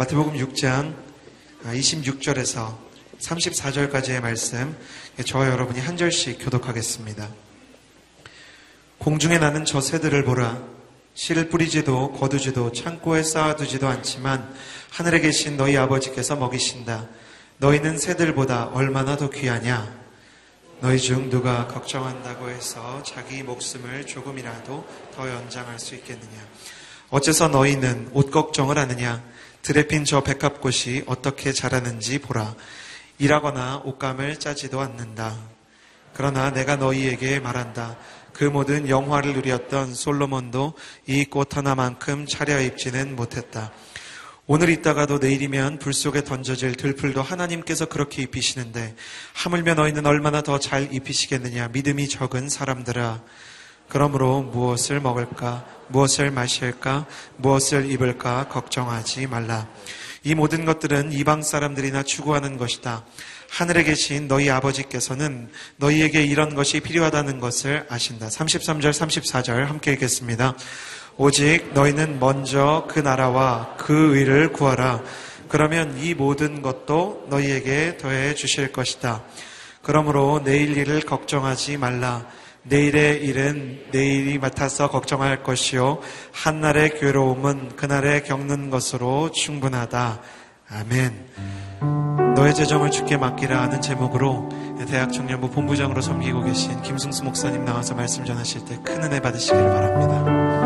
마태복음 6장 26절에서 34절까지의 말씀 저와 여러분이 한 절씩 교독하겠습니다. 공중에 나는 저 새들을 보라. 씨를 뿌리지도 거두지도 창고에 쌓아두지도 않지만 하늘에 계신 너희 아버지께서 먹이신다. 너희는 새들보다 얼마나 더 귀하냐? 너희 중 누가 걱정한다고 해서 자기 목숨을 조금이라도 더 연장할 수 있겠느냐? 어째서 너희는 옷 걱정을 하느냐? 들에 핀저 백합꽃이 어떻게 자라는지 보라. 일하거나 옷감을 짜지도 않는다. 그러나 내가 너희에게 말한다. 그 모든 영화를 누렸던 솔로몬도 이 꽃 하나만큼 차려입지는 못했다. 오늘 있다가도 내일이면 불 속에 던져질 들풀도 하나님께서 그렇게 입히시는데 하물며 너희는 얼마나 더 잘 입히시겠느냐 믿음이 적은 사람들아 그러므로 무엇을 먹을까 무엇을 마실까 무엇을 입을까 걱정하지 말라 이 모든 것들은 이방 사람들이나 추구하는 것이다 하늘에 계신 너희 아버지께서는 너희에게 이런 것이 필요하다는 것을 아신다 33절 34절 함께 읽겠습니다 오직 너희는 먼저 그 나라와 그 의를 구하라. 그러면 이 모든 것도 너희에게 더해 주실 것이다. 그러므로 내일 일을 걱정하지 말라. 내일의 일은 내일이 맡아서 걱정할 것이요. 한날의 괴로움은 그날에 겪는 것으로 충분하다. 아멘. 너의 재정을 주께 맡기라 하는 제목으로 대학 청년부 본부장으로 섬기고 계신 김승수 목사님 나와서 말씀 전하실 때 큰 은혜 받으시기를 바랍니다.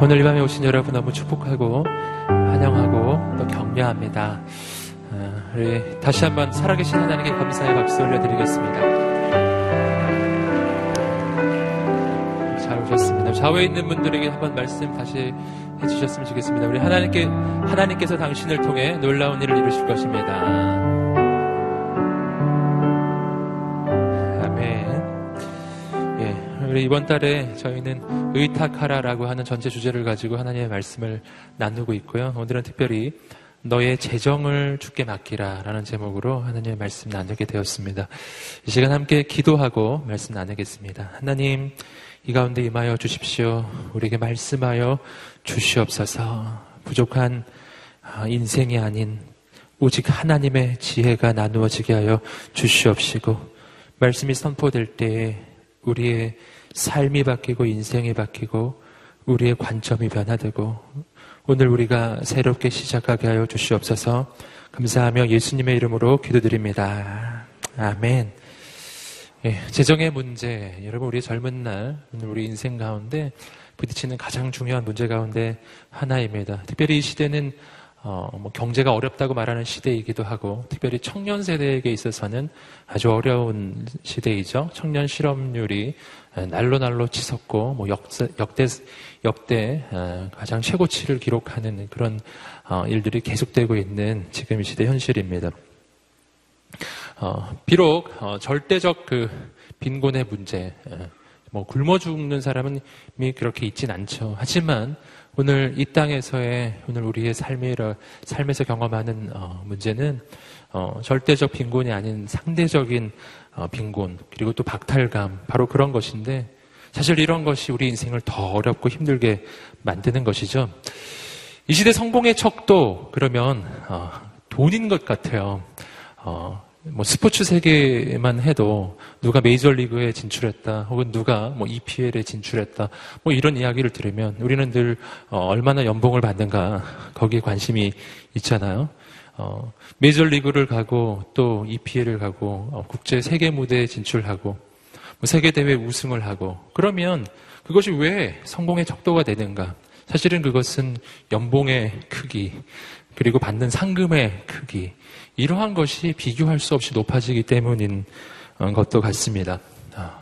오늘 이 밤에 오신 여러분 너무 축복하고 환영하고 또 격려합니다. 어, 우리 다시 한번 살아계신 하나님께 감사의 박수 올려드리겠습니다. 잘 오셨습니다. 좌우에 있는 분들에게 한번 말씀 다시 해주셨으면 좋겠습니다. 우리 하나님께 하나님께서 당신을 통해 놀라운 일을 이루실 것입니다. 우리 이번 달에 저희는 의탁하라라고 하는 전체 주제를 가지고 하나님의 말씀을 나누고 있고요. 오늘은 특별히 너의 재정을 주께 맡기라 라는 제목으로 하나님의 말씀 나누게 되었습니다. 이 시간 함께 기도하고 말씀 나누겠습니다. 하나님, 이 가운데 임하여 주십시오. 우리에게 말씀하여 주시옵소서. 부족한 아, 인생이 아닌 오직 하나님의 지혜가 나누어지게 하여 주시옵시고 말씀이 선포될 때에 우리의 삶이 바뀌고 인생이 바뀌고 우리의 관점이 변화되고 오늘 우리가 새롭게 시작하게 하여 주시옵소서 감사하며 예수님의 이름으로 기도드립니다. 아멘. 예, 재정의 문제, 여러분 우리 젊은 날, 우리 인생 가운데 부딪히는 가장 중요한 문제 가운데 하나입니다. 특별히 이 시대는 어, 뭐 경제가 어렵다고 말하는 시대이기도 하고, 특별히 청년 세대에게 있어서는 아주 어려운 시대이죠. 청년 실업률이 날로 날로 치솟고 뭐 역대 역대, 역대 어, 가장 최고치를 기록하는 그런 어, 일들이 계속되고 있는 지금 이 시대 현실입니다. 어, 비록 절대적 그 빈곤의 문제, 뭐 굶어 죽는 사람은 그렇게 있진 않죠. 하지만 오늘 이 땅에서의 오늘 우리의 삶이 삶에서 경험하는 문제는 절대적 빈곤이 아닌 상대적인 어, 빈곤, 그리고 또 박탈감, 바로 그런 것인데, 사실 이런 것이 우리 인생을 더 어렵고 힘들게 만드는 것이죠. 이 시대 성공의 척도 그러면 어, 돈인 것 같아요. 어, 뭐 스포츠 세계만 해도 누가 메이저리그에 진출했다, 혹은 누가 뭐 EPL에 진출했다, 뭐 이런 이야기를 들으면 우리는 늘 어, 얼마나 연봉을 받는가 거기에 관심이 있잖아요. 어, 메이저리그를 가고 또 EPL을 가고 어, 국제 세계 무대에 진출하고 뭐 세계 대회 우승을 하고 그러면 그것이 왜 성공의 척도가 되는가? 사실은 그것은 연봉의 크기 그리고 받는 상금의 크기 이러한 것이 비교할 수 없이 높아지기 때문인 어, 것도 같습니다. 아,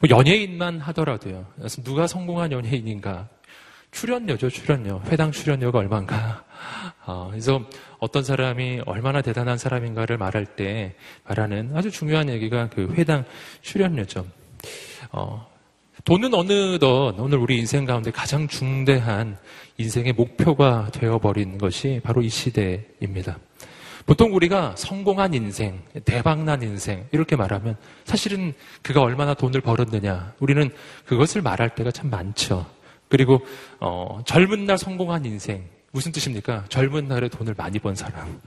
뭐 연예인만 하더라도요. 누가 성공한 연예인인가? 출연료죠, 출연료. 회당 출연료가 얼마인가? 어, 그래서 어떤 사람이 얼마나 대단한 사람인가를 말할 때 말하는 아주 중요한 얘기가 그 회당 출연료죠. 어, 돈은 어느덧 오늘 우리 인생 가운데 가장 중대한 인생의 목표가 되어버린 것이 바로 이 시대입니다. 보통 우리가 성공한 인생, 대박난 인생, 이렇게 말하면 사실은 그가 얼마나 돈을 벌었느냐. 우리는 그것을 말할 때가 참 많죠. 그리고, 어, 젊은 날 성공한 인생. 무슨 뜻입니까? 젊은 날에 돈을 많이 번 사람.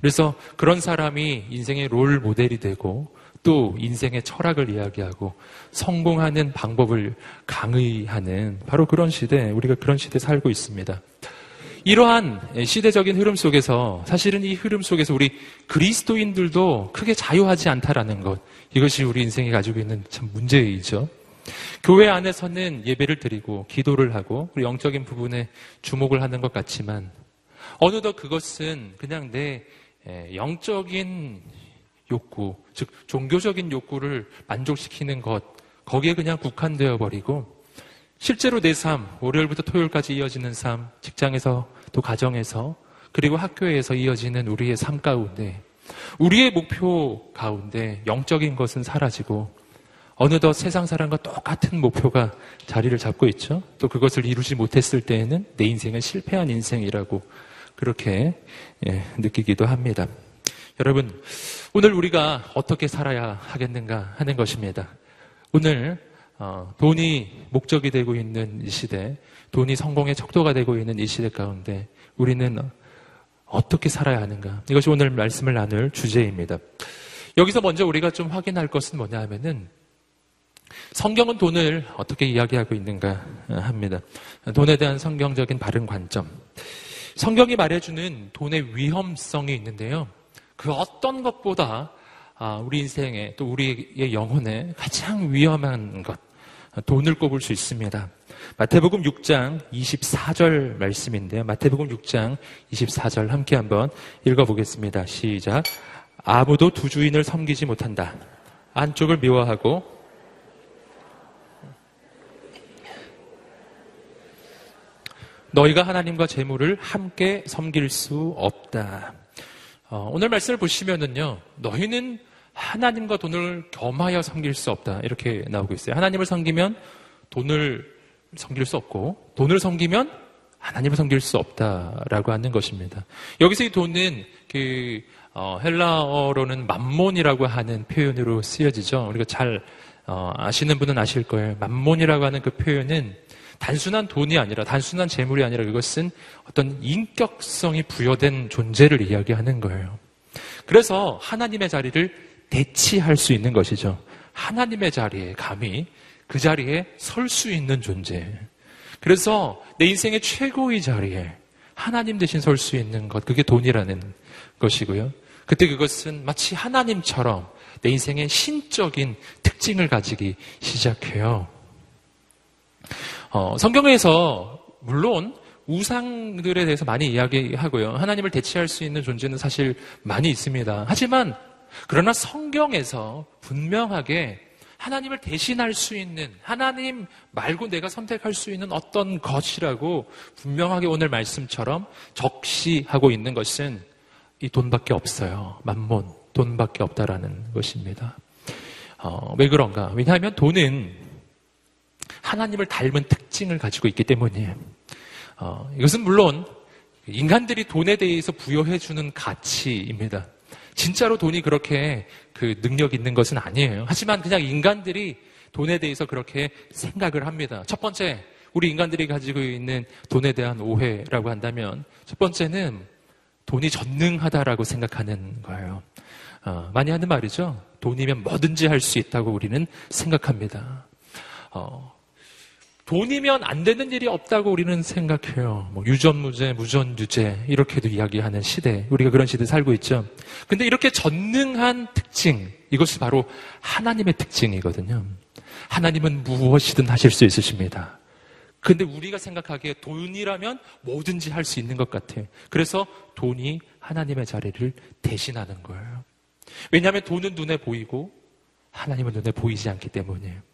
그래서 그런 사람이 인생의 롤 모델이 되고 또 인생의 철학을 이야기하고 성공하는 방법을 강의하는 바로 그런 시대, 우리가 그런 시대에 살고 있습니다. 이러한 시대적인 흐름 속에서 사실은 이 흐름 속에서 우리 그리스도인들도 크게 자유하지 않다라는 것. 이것이 우리 인생이 가지고 있는 참 문제이죠. 교회 안에서는 예배를 드리고 기도를 하고 우리 영적인 부분에 주목을 하는 것 같지만 어느덧 그것은 그냥 내 영적인 욕구, 즉 종교적인 욕구를 만족시키는 것 거기에 그냥 국한되어 버리고 실제로 내 삶, 월요일부터 토요일까지 이어지는 삶, 직장에서 또 가정에서 그리고 학교에서 이어지는 우리의 삶 가운데 우리의 목표 가운데 영적인 것은 사라지고 어느덧 세상 사람과 똑같은 목표가 자리를 잡고 있죠. 또 그것을 이루지 못했을 때에는 내 인생은 실패한 인생이라고 그렇게 예, 느끼기도 합니다. 여러분, 오늘 우리가 어떻게 살아야 하겠는가 하는 것입니다. 오늘 어, 돈이 목적이 되고 있는 이 시대, 돈이 성공의 척도가 되고 있는 이 시대 가운데 우리는 어떻게 살아야 하는가? 이것이 오늘 말씀을 나눌 주제입니다. 여기서 먼저 우리가 좀 확인할 것은 뭐냐 하면은 성경은 돈을 어떻게 이야기하고 있는가 합니다. 돈에 대한 성경적인 바른 관점. 성경이 말해주는 돈의 위험성이 있는데요. 그 어떤 것보다 아, 우리 인생에 또 우리의 영혼에 가장 위험한 것, 돈을 꼽을 수 있습니다. 마태복음 6장 24절 말씀인데요. 마태복음 6장 24절 함께 한번 읽어보겠습니다. 시작. 아무도 두 주인을 섬기지 못한다. 안쪽을 미워하고 너희가 하나님과 재물을 함께 섬길 수 없다. 어, 오늘 말씀을 보시면은요, 너희는 하나님과 돈을 겸하여 섬길 수 없다. 이렇게 나오고 있어요. 하나님을 섬기면 돈을 섬길 수 없고, 돈을 섬기면 하나님을 섬길 수 없다라고 하는 것입니다. 여기서 이 돈은 그 어, 헬라어로는 맘몬이라고 하는 표현으로 쓰여지죠. 우리가 잘 어, 아시는 분은 아실 거예요. 맘몬이라고 하는 그 표현은 단순한 돈이 아니라 단순한 재물이 아니라 그것은 어떤 인격성이 부여된 존재를 이야기하는 거예요. 그래서 하나님의 자리를 대치할 수 있는 것이죠. 하나님의 자리에 감히 그 자리에 설 수 있는 존재. 그래서 내 인생의 최고의 자리에 하나님 대신 설 수 있는 것, 그게 돈이라는 것이고요. 그때 그것은 마치 하나님처럼 내 인생의 신적인 특징을 가지기 시작해요. 어, 성경에서 물론 우상들에 대해서 많이 이야기하고요. 하나님을 대체할 수 있는 존재는 사실 많이 있습니다. 하지만 그러나 성경에서 분명하게 하나님을 대신할 수 있는 하나님 말고 내가 선택할 수 있는 어떤 것이라고 분명하게 오늘 말씀처럼 적시하고 있는 것은 이 돈밖에 없어요. 만몬 돈밖에 없다라는 것입니다. 어, 왜 그런가? 왜냐하면 돈은 하나님을 닮은 특징을 가지고 있기 때문이에요. 어, 이것은 물론 인간들이 돈에 대해서 부여해주는 가치입니다. 진짜로 돈이 그렇게 그 능력 있는 것은 아니에요. 하지만 그냥 인간들이 돈에 대해서 그렇게 생각을 합니다. 첫 번째, 우리 인간들이 가지고 있는 돈에 대한 오해라고 한다면 첫 번째는 돈이 전능하다라고 생각하는 거예요. 어, 많이 하는 말이죠. 돈이면 뭐든지 할 수 있다고 우리는 생각합니다. 어, 돈이면 안 되는 일이 없다고 우리는 생각해요. 뭐 유전무죄, 무전유죄 이렇게도 이야기하는 시대. 우리가 그런 시대에 살고 있죠. 근데 이렇게 전능한 특징, 이것이 바로 하나님의 특징이거든요. 하나님은 무엇이든 하실 수 있으십니다. 근데 우리가 생각하기에 돈이라면 뭐든지 할 수 있는 것 같아요. 그래서 돈이 하나님의 자리를 대신하는 거예요. 왜냐하면 돈은 눈에 보이고 하나님은 눈에 보이지 않기 때문이에요.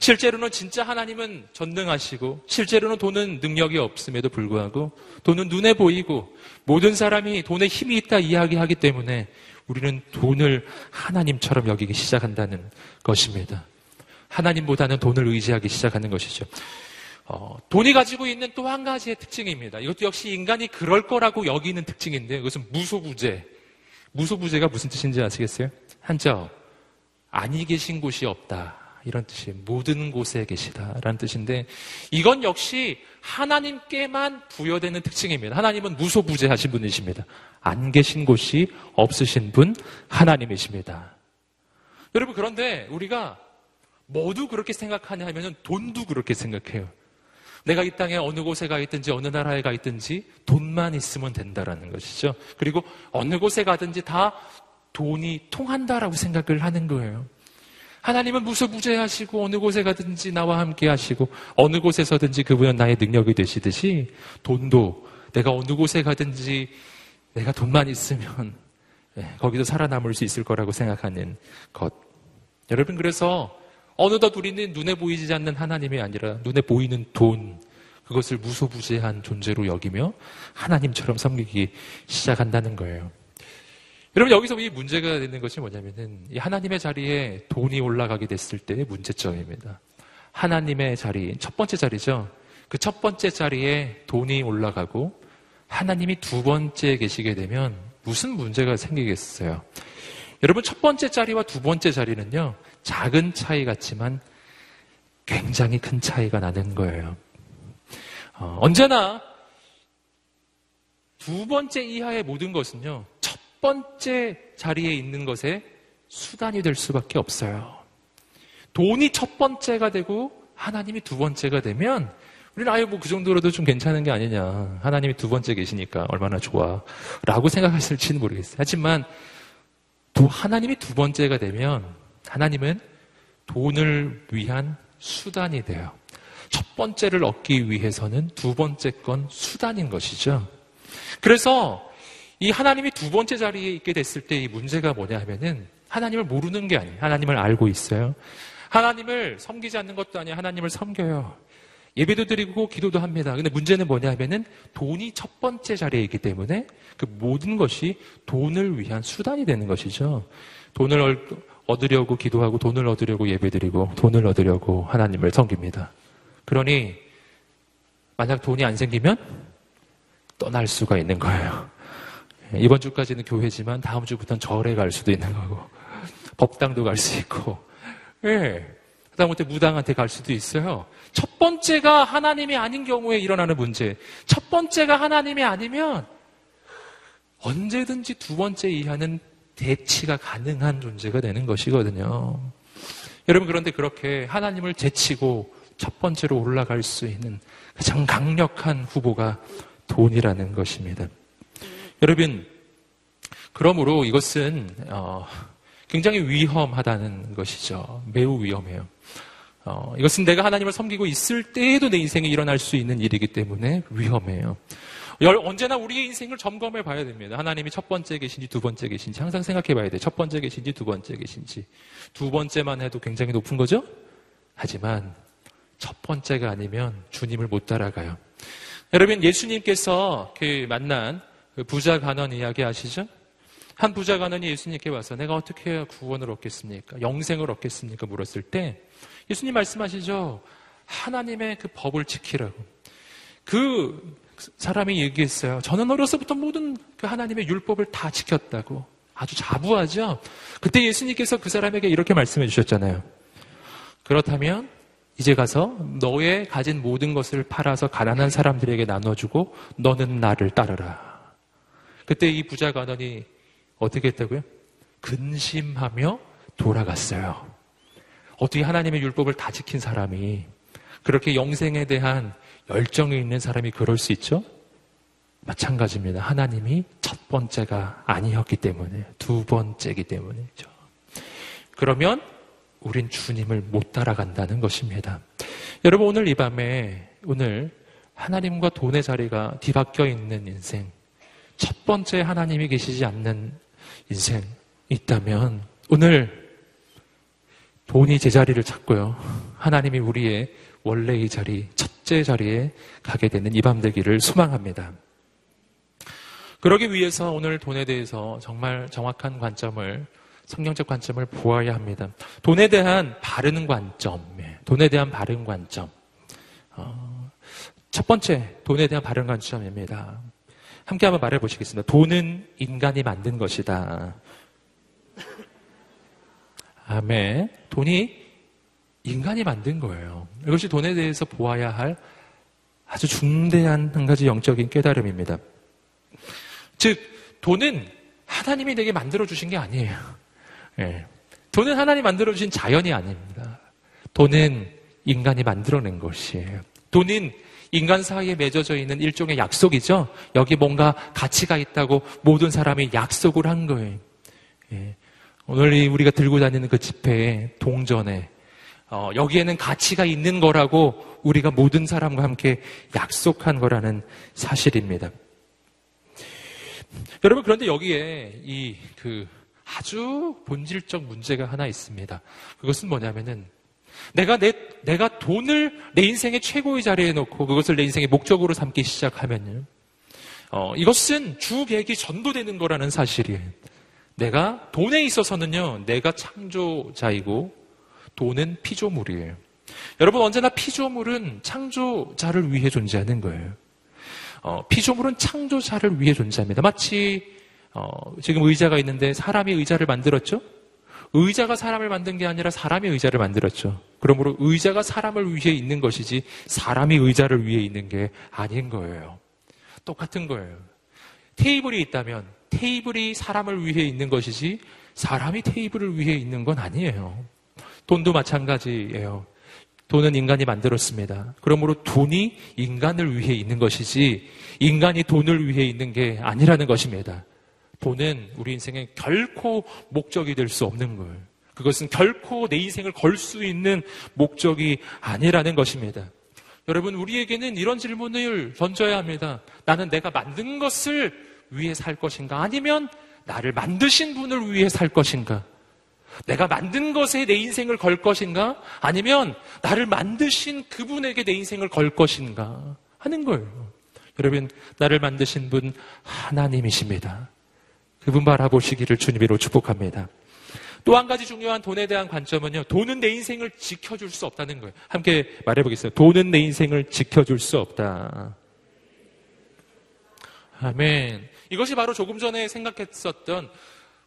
실제로는 진짜 하나님은 전능하시고 실제로는 돈은 능력이 없음에도 불구하고 돈은 눈에 보이고 모든 사람이 돈에 힘이 있다 이야기하기 때문에 우리는 돈을 하나님처럼 여기기 시작한다는 것입니다. 하나님보다는 돈을 의지하기 시작하는 것이죠. 어, 돈이 가지고 있는 또 한 가지의 특징입니다. 이것도 역시 인간이 그럴 거라고 여기는 특징인데 이것은 무소부재. 무소부재가 무슨 뜻인지 아시겠어요? 한자 아니 계신 곳이 없다. 이런 뜻이에요. 모든 곳에 계시다라는 뜻인데 이건 역시 하나님께만 부여되는 특징입니다. 하나님은 무소부재하신 분이십니다. 안 계신 곳이 없으신 분 하나님이십니다. 여러분 그런데 우리가 모두 그렇게 생각하냐 하면 돈도 그렇게 생각해요. 내가 이 땅에 어느 곳에 가 있든지 어느 나라에 가 있든지 돈만 있으면 된다라는 것이죠. 그리고 어느 곳에 가든지 다 돈이 통한다라고 생각을 하는 거예요. 하나님은 무소부재하시고 어느 곳에 가든지 나와 함께 하시고 어느 곳에서든지 그분은 나의 능력이 되시듯이 돈도 내가 어느 곳에 가든지 내가 돈만 있으면 예, 거기도 살아남을 수 있을 거라고 생각하는 것. 여러분 그래서 어느덧 우리는 눈에 보이지 않는 하나님이 아니라 눈에 보이는 돈 그것을 무소부재한 존재로 여기며 하나님처럼 섬기기 시작한다는 거예요. 여러분 여기서 이 문제가 되는 것이 뭐냐면은 이 하나님의 자리에 돈이 올라가게 됐을 때의 문제점입니다. 하나님의 자리 첫 번째 자리죠. 그 첫 번째 자리에 돈이 올라가고 하나님이 두 번째 계시게 되면 무슨 문제가 생기겠어요? 여러분 첫 번째 자리와 두 번째 자리는요 작은 차이 같지만 굉장히 큰 차이가 나는 거예요. 어, 언제나 두 번째 이하의 모든 것은요 번째 자리에 있는 것에 수단이 될 수밖에 없어요. 돈이 첫 번째가 되고 하나님이 두 번째가 되면 우리는 아예 뭐 그 정도로도 좀 괜찮은 게 아니냐. 하나님이 두 번째 계시니까 얼마나 좋아. 라고 생각하실지는 모르겠어요. 하지만 또 하나님이 두 번째가 되면 하나님은 돈을 위한 수단이 돼요. 첫 번째를 얻기 위해서는 두 번째 건 수단인 것이죠. 그래서 이 하나님이 두 번째 자리에 있게 됐을 때 이 문제가 뭐냐 하면은 하나님을 모르는 게 아니에요. 하나님을 알고 있어요. 하나님을 섬기지 않는 것도 아니에요. 하나님을 섬겨요. 예배도 드리고 기도도 합니다. 근데 문제는 뭐냐 하면은 돈이 첫 번째 자리에 있기 때문에 그 모든 것이 돈을 위한 수단이 되는 것이죠. 돈을 얻으려고 기도하고 돈을 얻으려고 예배 드리고 돈을 얻으려고 하나님을 섬깁니다. 그러니 만약 돈이 안 생기면 떠날 수가 있는 거예요. 이번 주까지는 교회지만 다음 주부터는 절에 갈 수도 있는 거고 법당도 갈 수 있고 예. 그다음부터 무당한테 갈 수도 있어요. 첫 번째가 하나님이 아닌 경우에 일어나는 문제. 첫 번째가 하나님이 아니면 언제든지 두 번째 이하는 대치가 가능한 존재가 되는 것이거든요. 여러분 그런데 그렇게 하나님을 제치고 첫 번째로 올라갈 수 있는 가장 강력한 후보가 돈이라는 것입니다. 여러분, 그러므로 이것은 어, 굉장히 위험하다는 것이죠. 매우 위험해요. 어, 이것은 내가 하나님을 섬기고 있을 때에도 내 인생에 일어날 수 있는 일이기 때문에 위험해요. 언제나 우리의 인생을 점검해 봐야 됩니다. 하나님이 첫 번째 계신지 두 번째 계신지 항상 생각해 봐야 돼요. 첫 번째 계신지 두 번째 계신지. 두 번째만 해도 굉장히 높은 거죠? 하지만 첫 번째가 아니면 주님을 못 따라가요. 여러분, 예수님께서 그 만난 그 부자 간원 이야기 아시죠? 한 부자 간원이 예수님께 와서 내가 어떻게 해야 구원을 얻겠습니까? 영생을 얻겠습니까? 물었을 때 예수님 말씀하시죠. 하나님의 그 법을 지키라고. 그 사람이 얘기했어요. 저는 어려서부터 모든 그 하나님의 율법을 다 지켰다고. 아주 자부하죠? 그때 예수님께서 그 사람에게 이렇게 말씀해 주셨잖아요. 그렇다면 이제 가서 너의 가진 모든 것을 팔아서 가난한 사람들에게 나눠주고 너는 나를 따르라. 그때 이 부자 가난이 어떻게 했다고요? 근심하며 돌아갔어요. 어떻게 하나님의 율법을 다 지킨 사람이 그렇게 영생에 대한 열정이 있는 사람이 그럴 수 있죠? 마찬가지입니다. 하나님이 첫 번째가 아니었기 때문에 두 번째이기 때문이죠. 그러면 우린 주님을 못 따라간다는 것입니다. 여러분 오늘 이 밤에 오늘 하나님과 돈의 자리가 뒤바뀌어 있는 인생 첫 번째 하나님이 계시지 않는 인생 있다면 오늘 돈이 제자리를 찾고요. 하나님이 우리의 원래의 자리, 첫째 자리에 가게 되는 이 밤 되기를 소망합니다. 그러기 위해서 오늘 돈에 대해서 정말 정확한 관점을 성경적 관점을 보아야 합니다. 돈에 대한 바른 관점, 예, 돈에 대한 바른 관점. 어, 첫 번째, 돈에 대한 바른 관점입니다. 함께 한번 말해 보시겠습니다. 돈은 인간이 만든 것이다. 아멘. 돈이 인간이 만든 거예요. 이것이 돈에 대해서 보아야 할 아주 중대한 한 가지 영적인 깨달음입니다. 즉, 돈은 하나님이 내게 만들어주신 게 아니에요. 예. 돈은 하나님 만들어주신 자연이 아닙니다. 돈은 인간이 만들어낸 것이에요. 돈은 인간 사이에 맺어져 있는 일종의 약속이죠. 여기 뭔가 가치가 있다고 모든 사람이 약속을 한 거예요. 예. 오늘 우리가 들고 다니는 그 지폐에 동전에 어, 여기에는 가치가 있는 거라고 우리가 모든 사람과 함께 약속한 거라는 사실입니다. 여러분 그런데 여기에 이 그 아주 본질적 문제가 하나 있습니다. 그것은 뭐냐면은 내가 내 내가 돈을 내 인생의 최고의 자리에 놓고 그것을 내 인생의 목적으로 삼기 시작하면요. 어, 이것은 주 계획이 전도되는 거라는 사실이에요. 내가 돈에 있어서는요, 내가 창조자이고 돈은 피조물이에요. 여러분 언제나 피조물은 창조자를 위해 존재하는 거예요. 어, 피조물은 창조자를 위해 존재합니다. 마치 어, 지금 의자가 있는데 사람이 의자를 만들었죠? 의자가 사람을 만든 게 아니라 사람이 의자를 만들었죠. 그러므로 의자가 사람을 위해 있는 것이지 사람이 의자를 위해 있는 게 아닌 거예요. 똑같은 거예요. 테이블이 있다면 테이블이 사람을 위해 있는 것이지 사람이 테이블을 위해 있는 건 아니에요. 돈도 마찬가지예요. 돈은 인간이 만들었습니다. 그러므로 돈이 인간을 위해 있는 것이지 인간이 돈을 위해 있는 게 아니라는 것입니다. 돈은 우리 인생에 결코 목적이 될 수 없는 거예요. 그것은 결코 내 인생을 걸 수 있는 목적이 아니라는 것입니다. 여러분, 우리에게는 이런 질문을 던져야 합니다. 나는 내가 만든 것을 위해 살 것인가? 아니면 나를 만드신 분을 위해 살 것인가? 내가 만든 것에 내 인생을 걸 것인가? 아니면 나를 만드신 그분에게 내 인생을 걸 것인가? 하는 거예요. 여러분, 나를 만드신 분 하나님이십니다. 그분 바라보시기를 주님으로 축복합니다. 또 한 가지 중요한 돈에 대한 관점은요. 돈은 내 인생을 지켜줄 수 없다는 거예요. 함께 말해보겠습니다. 돈은 내 인생을 지켜줄 수 없다. 아멘. 이것이 바로 조금 전에 생각했었던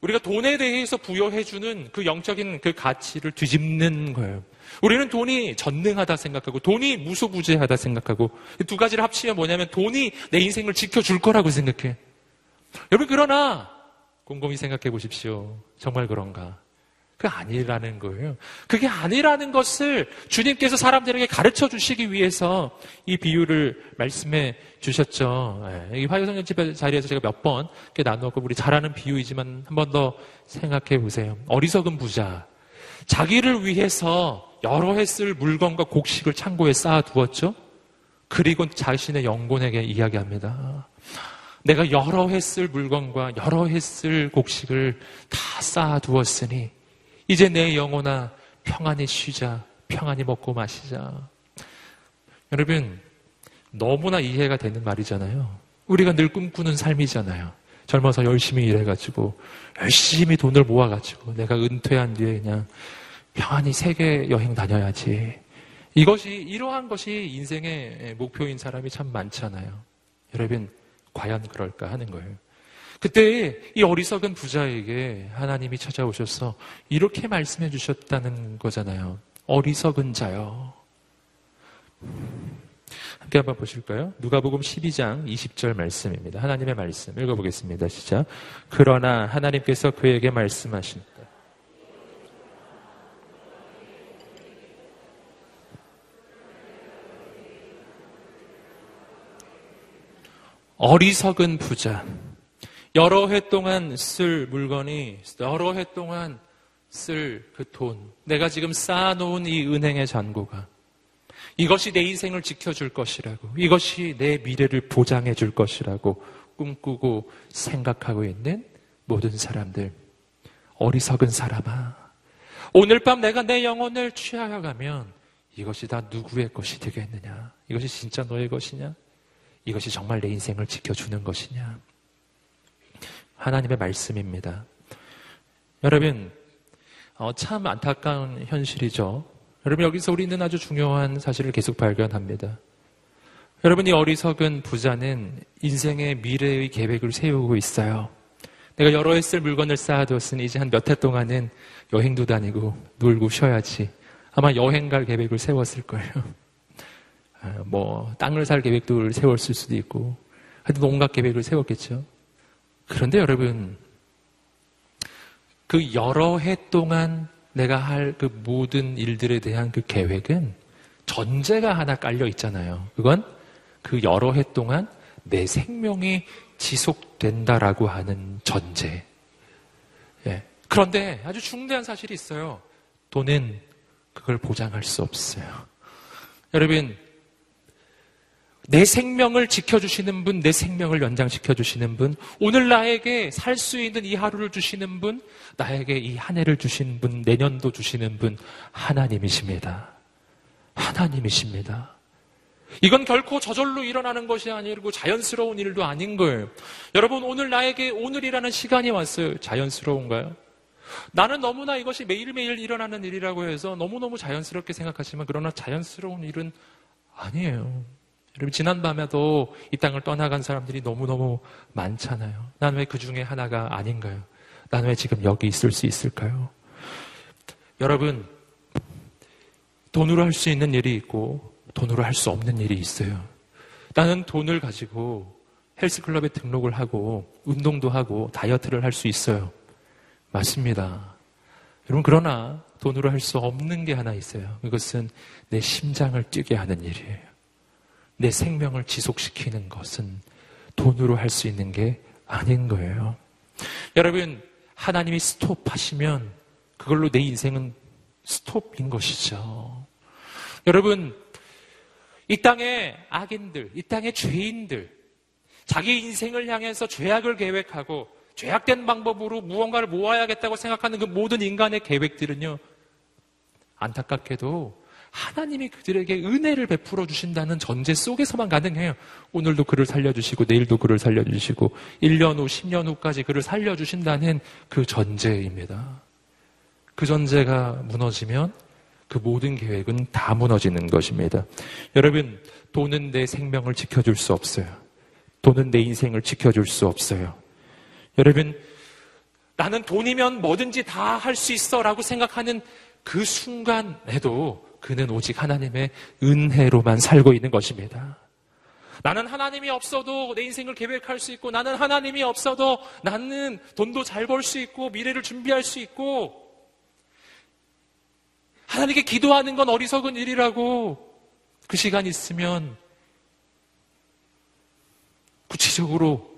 우리가 돈에 대해서 부여해주는 그 영적인 그 가치를 뒤집는 거예요. 우리는 돈이 전능하다 생각하고 돈이 무소부재하다 생각하고 두 가지를 합치면 뭐냐면 돈이 내 인생을 지켜줄 거라고 생각해. 여러분 그러나 곰곰이 생각해 보십시오. 정말 그런가? 그 아니라는 거예요. 그게 아니라는 것을 주님께서 사람들에게 가르쳐 주시기 위해서 이 비유를 말씀해 주셨죠. 예, 이 화요성령 집회 자리에서 제가 몇번 나누었고 우리 잘 아는 비유이지만 한 번 더 생각해 보세요. 어리석은 부자. 자기를 위해서 여러 해 쓸 물건과 곡식을 창고에 쌓아 두었죠. 그리고 자신의 영혼에게 이야기합니다. 내가 여러 해 쓸 물건과 여러 해 쓸 곡식을 다 쌓아 두었으니 이제 내 영혼아 평안히 쉬자. 평안히 먹고 마시자. 여러분, 너무나 이해가 되는 말이잖아요. 우리가 늘 꿈꾸는 삶이잖아요. 젊어서 열심히 일해가지고, 열심히 돈을 모아가지고, 내가 은퇴한 뒤에 그냥 평안히 세계 여행 다녀야지. 이것이, 이러한 것이 인생의 목표인 사람이 참 많잖아요. 여러분, 과연 그럴까 하는 거예요. 그때 이 어리석은 부자에게 하나님이 찾아오셔서 이렇게 말씀해 주셨다는 거잖아요. 어리석은 자요. 함께 한번 보실까요? 누가복음 12장 20절 말씀입니다. 하나님의 말씀 읽어보겠습니다. 시작. 그러나 하나님께서 그에게 말씀하신다. 어리석은 부자. 여러 해 동안 쓸 물건이 여러 해 동안 쓸 그 돈, 내가 지금 쌓아놓은 이 은행의 잔고가 이것이 내 인생을 지켜줄 것이라고, 이것이 내 미래를 보장해 줄 것이라고 꿈꾸고 생각하고 있는 모든 사람들, 어리석은 사람아. 오늘 밤 내가 내 영혼을 취하여 가면 이것이 다 누구의 것이 되겠느냐? 이것이 진짜 너의 것이냐? 이것이 정말 내 인생을 지켜주는 것이냐? 하나님의 말씀입니다. 여러분, 어, 참 안타까운 현실이죠. 여러분, 여기서 우리는 아주 중요한 사실을 계속 발견합니다. 여러분, 이 어리석은 부자는 인생의 미래의 계획을 세우고 있어요. 내가 여러 해 쓸 물건을 쌓아두었으니 이제 한 몇 해 동안은 여행도 다니고 놀고 쉬어야지. 아마 여행 갈 계획을 세웠을 거예요. 아, 뭐, 땅을 살 계획도 세웠을 수도 있고, 하여튼 온갖 계획을 세웠겠죠. 그런데 여러분, 그 여러 해 동안 내가 할 그 모든 일들에 대한 그 계획은 전제가 하나 깔려 있잖아요. 그건 그 여러 해 동안 내 생명이 지속된다라고 하는 전제. 예. 그런데 아주 중대한 사실이 있어요. 돈은 그걸 보장할 수 없어요. 여러분, 내 생명을 지켜주시는 분, 내 생명을 연장시켜주시는 분, 오늘 나에게 살 수 있는 이 하루를 주시는 분, 나에게 이 한 해를 주시는 분, 내년도 주시는 분, 하나님이십니다. 하나님이십니다. 이건 결코 저절로 일어나는 것이 아니고 자연스러운 일도 아닌 거예요. 여러분, 오늘 나에게 오늘이라는 시간이 왔어요. 자연스러운가요? 나는 너무나 이것이 매일매일 일어나는 일이라고 해서 너무너무 자연스럽게 생각하지만 그러나 자연스러운 일은 아니에요. 여러분, 지난밤에도 이 땅을 떠나간 사람들이 너무너무 많잖아요. 난 왜 그 중에 하나가 아닌가요? 난 왜 지금 여기 있을 수 있을까요? 여러분, 돈으로 할 수 있는 일이 있고 돈으로 할 수 없는 일이 있어요. 나는 돈을 가지고 헬스클럽에 등록을 하고 운동도 하고 다이어트를 할 수 있어요. 맞습니다. 여러분, 그러나 돈으로 할 수 없는 게 하나 있어요. 그것은 내 심장을 뛰게 하는 일이에요. 내 생명을 지속시키는 것은 돈으로 할 수 있는 게 아닌 거예요. 여러분, 하나님이 스톱하시면 그걸로 내 인생은 스톱인 것이죠. 여러분, 이 땅의 악인들, 이 땅의 죄인들, 자기 인생을 향해서 죄악을 계획하고 죄악된 방법으로 무언가를 모아야겠다고 생각하는 그 모든 인간의 계획들은요, 안타깝게도 하나님이 그들에게 은혜를 베풀어 주신다는 전제 속에서만 가능해요. 오늘도 그를 살려주시고, 내일도 그를 살려주시고, 1년 후, 10년 후까지 그를 살려주신다는 그 전제입니다. 그 전제가 무너지면 그 모든 계획은 다 무너지는 것입니다. 여러분, 돈은 내 생명을 지켜줄 수 없어요. 돈은 내 인생을 지켜줄 수 없어요. 여러분, 나는 돈이면 뭐든지 다 할 수 있어 라고 생각하는 그 순간에도 그는 오직 하나님의 은혜로만 살고 있는 것입니다. 나는 하나님이 없어도 내 인생을 계획할 수 있고 나는 하나님이 없어도 나는 돈도 잘 벌 수 있고 미래를 준비할 수 있고 하나님께 기도하는 건 어리석은 일이라고 그 시간 있으면 구체적으로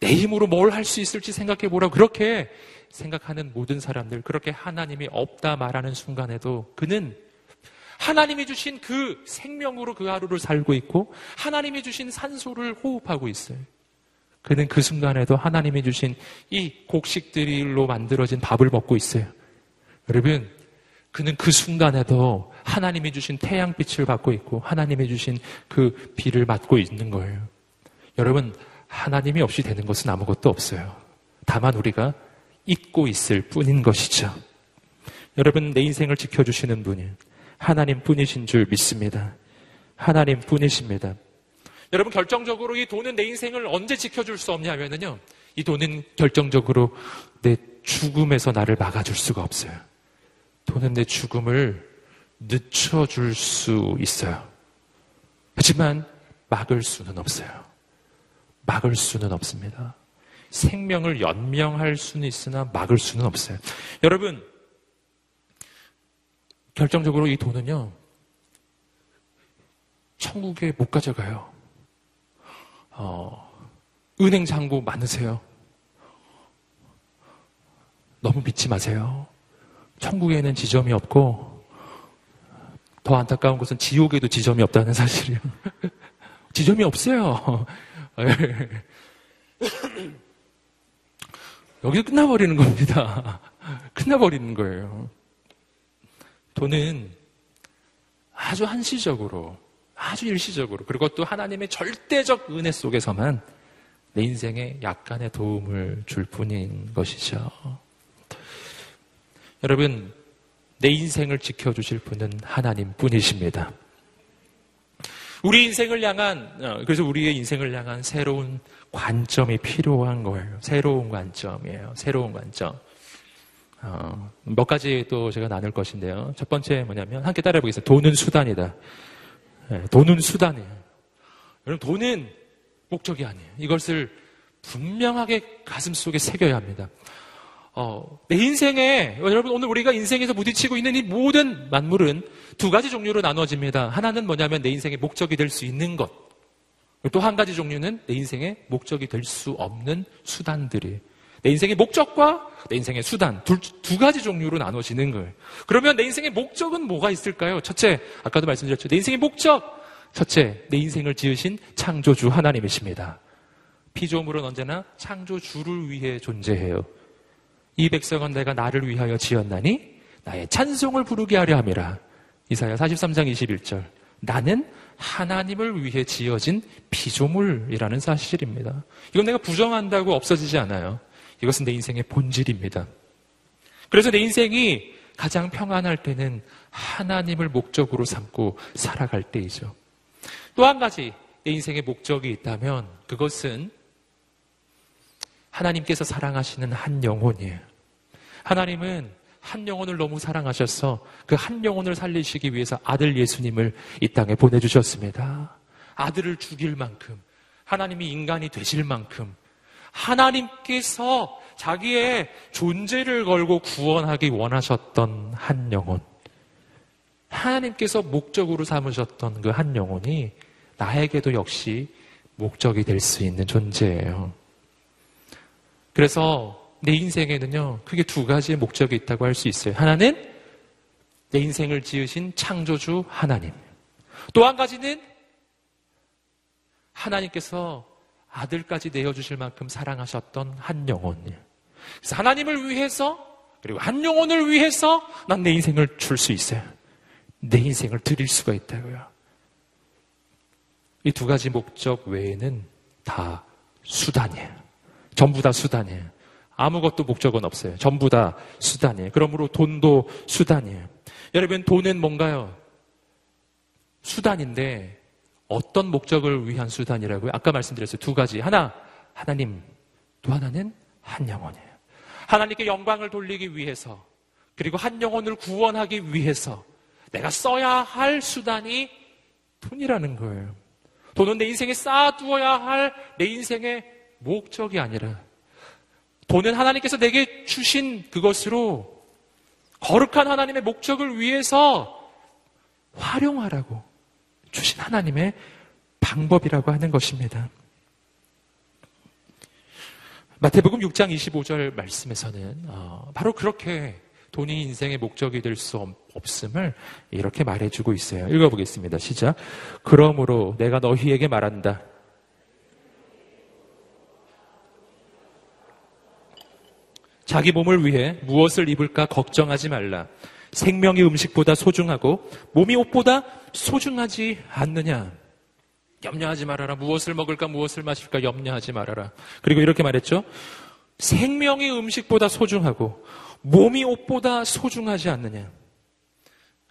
내 힘으로 뭘 할 수 있을지 생각해 보라. 그렇게 생각하는 모든 사람들, 그렇게 하나님이 없다 말하는 순간에도 그는 하나님이 주신 그 생명으로 그 하루를 살고 있고 하나님이 주신 산소를 호흡하고 있어요. 그는 그 순간에도 하나님이 주신 이 곡식들로 만들어진 밥을 먹고 있어요. 여러분, 그는 그 순간에도 하나님이 주신 태양빛을 받고 있고 하나님이 주신 그 비를 맞고 있는 거예요. 여러분, 하나님이 없이 되는 것은 아무것도 없어요. 다만 우리가 잊고 있을 뿐인 것이죠. 여러분, 내 인생을 지켜주시는 분이 하나님 뿐이신 줄 믿습니다. 하나님 뿐이십니다. 여러분, 결정적으로 이 돈은 내 인생을 언제 지켜줄 수 없냐면요. 이 돈은 결정적으로 내 죽음에서 나를 막아줄 수가 없어요. 돈은 내 죽음을 늦춰줄 수 있어요. 하지만 막을 수는 없어요. 막을 수는 없습니다. 생명을 연명할 수는 있으나 막을 수는 없어요. 여러분, 결정적으로 이 돈은요, 천국에 못 가져가요. 어, 은행 잔고 많으세요. 너무 믿지 마세요. 천국에는 지점이 없고 더 안타까운 것은 지옥에도 지점이 없다는 사실이에요. 지점이 없어요. 여기서 끝나버리는 겁니다. 끝나버리는 거예요. 돈은 아주 한시적으로, 아주 일시적으로, 그리고 또 하나님의 절대적 은혜 속에서만 내 인생에 약간의 도움을 줄 뿐인 것이죠. 여러분, 내 인생을 지켜주실 분은 하나님 뿐이십니다. 우리 인생을 향한, 어, 그래서 우리의 인생을 향한 새로운 관점이 필요한 거예요. 새로운 관점이에요. 새로운 관점. 어, 몇 가지 또 제가 나눌 것인데요. 첫 번째 뭐냐면, 함께 따라해 보겠습니다. 돈은 수단이다. 네, 돈은 수단이에요. 여러분, 돈은 목적이 아니에요. 이것을 분명하게 가슴 속에 새겨야 합니다. 어, 내 인생에, 여러분, 오늘 우리가 인생에서 부딪히고 있는 이 모든 만물은 두 가지 종류로 나눠집니다. 하나는 뭐냐면 내 인생의 목적이 될 수 있는 것. 또 한 가지 종류는 내 인생의 목적이 될 수 없는 수단들이. 내 인생의 목적과 내 인생의 수단. 두, 두 가지 종류로 나눠지는 거예요. 그러면 내 인생의 목적은 뭐가 있을까요? 첫째, 아까도 말씀드렸죠. 내 인생의 목적. 첫째, 내 인생을 지으신 창조주 하나님이십니다. 피조물은 언제나 창조주를 위해 존재해요. 이 백성은 내가 나를 위하여 지었나니 나의 찬송을 부르게 하려 함이라. 이사야 43장 21절. 나는 하나님을 위해 지어진 피조물이라는 사실입니다. 이건 내가 부정한다고 없어지지 않아요. 이것은 내 인생의 본질입니다. 그래서 내 인생이 가장 평안할 때는 하나님을 목적으로 삼고 살아갈 때이죠. 또 한 가지 내 인생의 목적이 있다면 그것은 하나님께서 사랑하시는 한 영혼이에요. 하나님은 한 영혼을 너무 사랑하셔서 그 한 영혼을 살리시기 위해서 아들 예수님을 이 땅에 보내주셨습니다. 아들을 죽일 만큼, 하나님이 인간이 되실 만큼, 하나님께서 자기의 존재를 걸고 구원하기 원하셨던 한 영혼, 하나님께서 목적으로 삼으셨던 그 한 영혼이 나에게도 역시 목적이 될 수 있는 존재예요. 그래서 내 인생에는요, 크게 두 가지의 목적이 있다고 할 수 있어요. 하나는 내 인생을 지으신 창조주 하나님. 또 한 가지는 하나님께서 아들까지 내어주실 만큼 사랑하셨던 한 영혼. 그래서 하나님을 위해서, 그리고 한 영혼을 위해서 난 내 인생을 줄 수 있어요. 내 인생을 드릴 수가 있다고요. 이 두 가지 목적 외에는 다 수단이에요. 전부 다 수단이에요. 아무것도 목적은 없어요. 전부 다 수단이에요. 그러므로 돈도 수단이에요. 여러분, 돈은 뭔가요? 수단인데 어떤 목적을 위한 수단이라고요? 아까 말씀드렸어요. 두 가지. 하나, 하나님. 또 하나는 한 영혼이에요. 하나님께 영광을 돌리기 위해서 그리고 한 영혼을 구원하기 위해서 내가 써야 할 수단이 돈이라는 거예요. 돈은 내 인생에 쌓아두어야 할 내 인생의 목적이 아니라 돈은 하나님께서 내게 주신 그것으로 거룩한 하나님의 목적을 위해서 활용하라고 주신 하나님의 방법이라고 하는 것입니다. 마태복음 6장 25절 말씀에서는 어, 바로 그렇게 돈이 인생의 목적이 될 수 없음을 이렇게 말해주고 있어요. 읽어보겠습니다. 시작. 그러므로 내가 너희에게 말한다. 자기 몸을 위해 무엇을 입을까 걱정하지 말라. 생명이 음식보다 소중하고 몸이 옷보다 소중하지 않느냐. 염려하지 말아라. 무엇을 먹을까, 무엇을 마실까 염려하지 말아라. 그리고 이렇게 말했죠. 생명이 음식보다 소중하고 몸이 옷보다 소중하지 않느냐.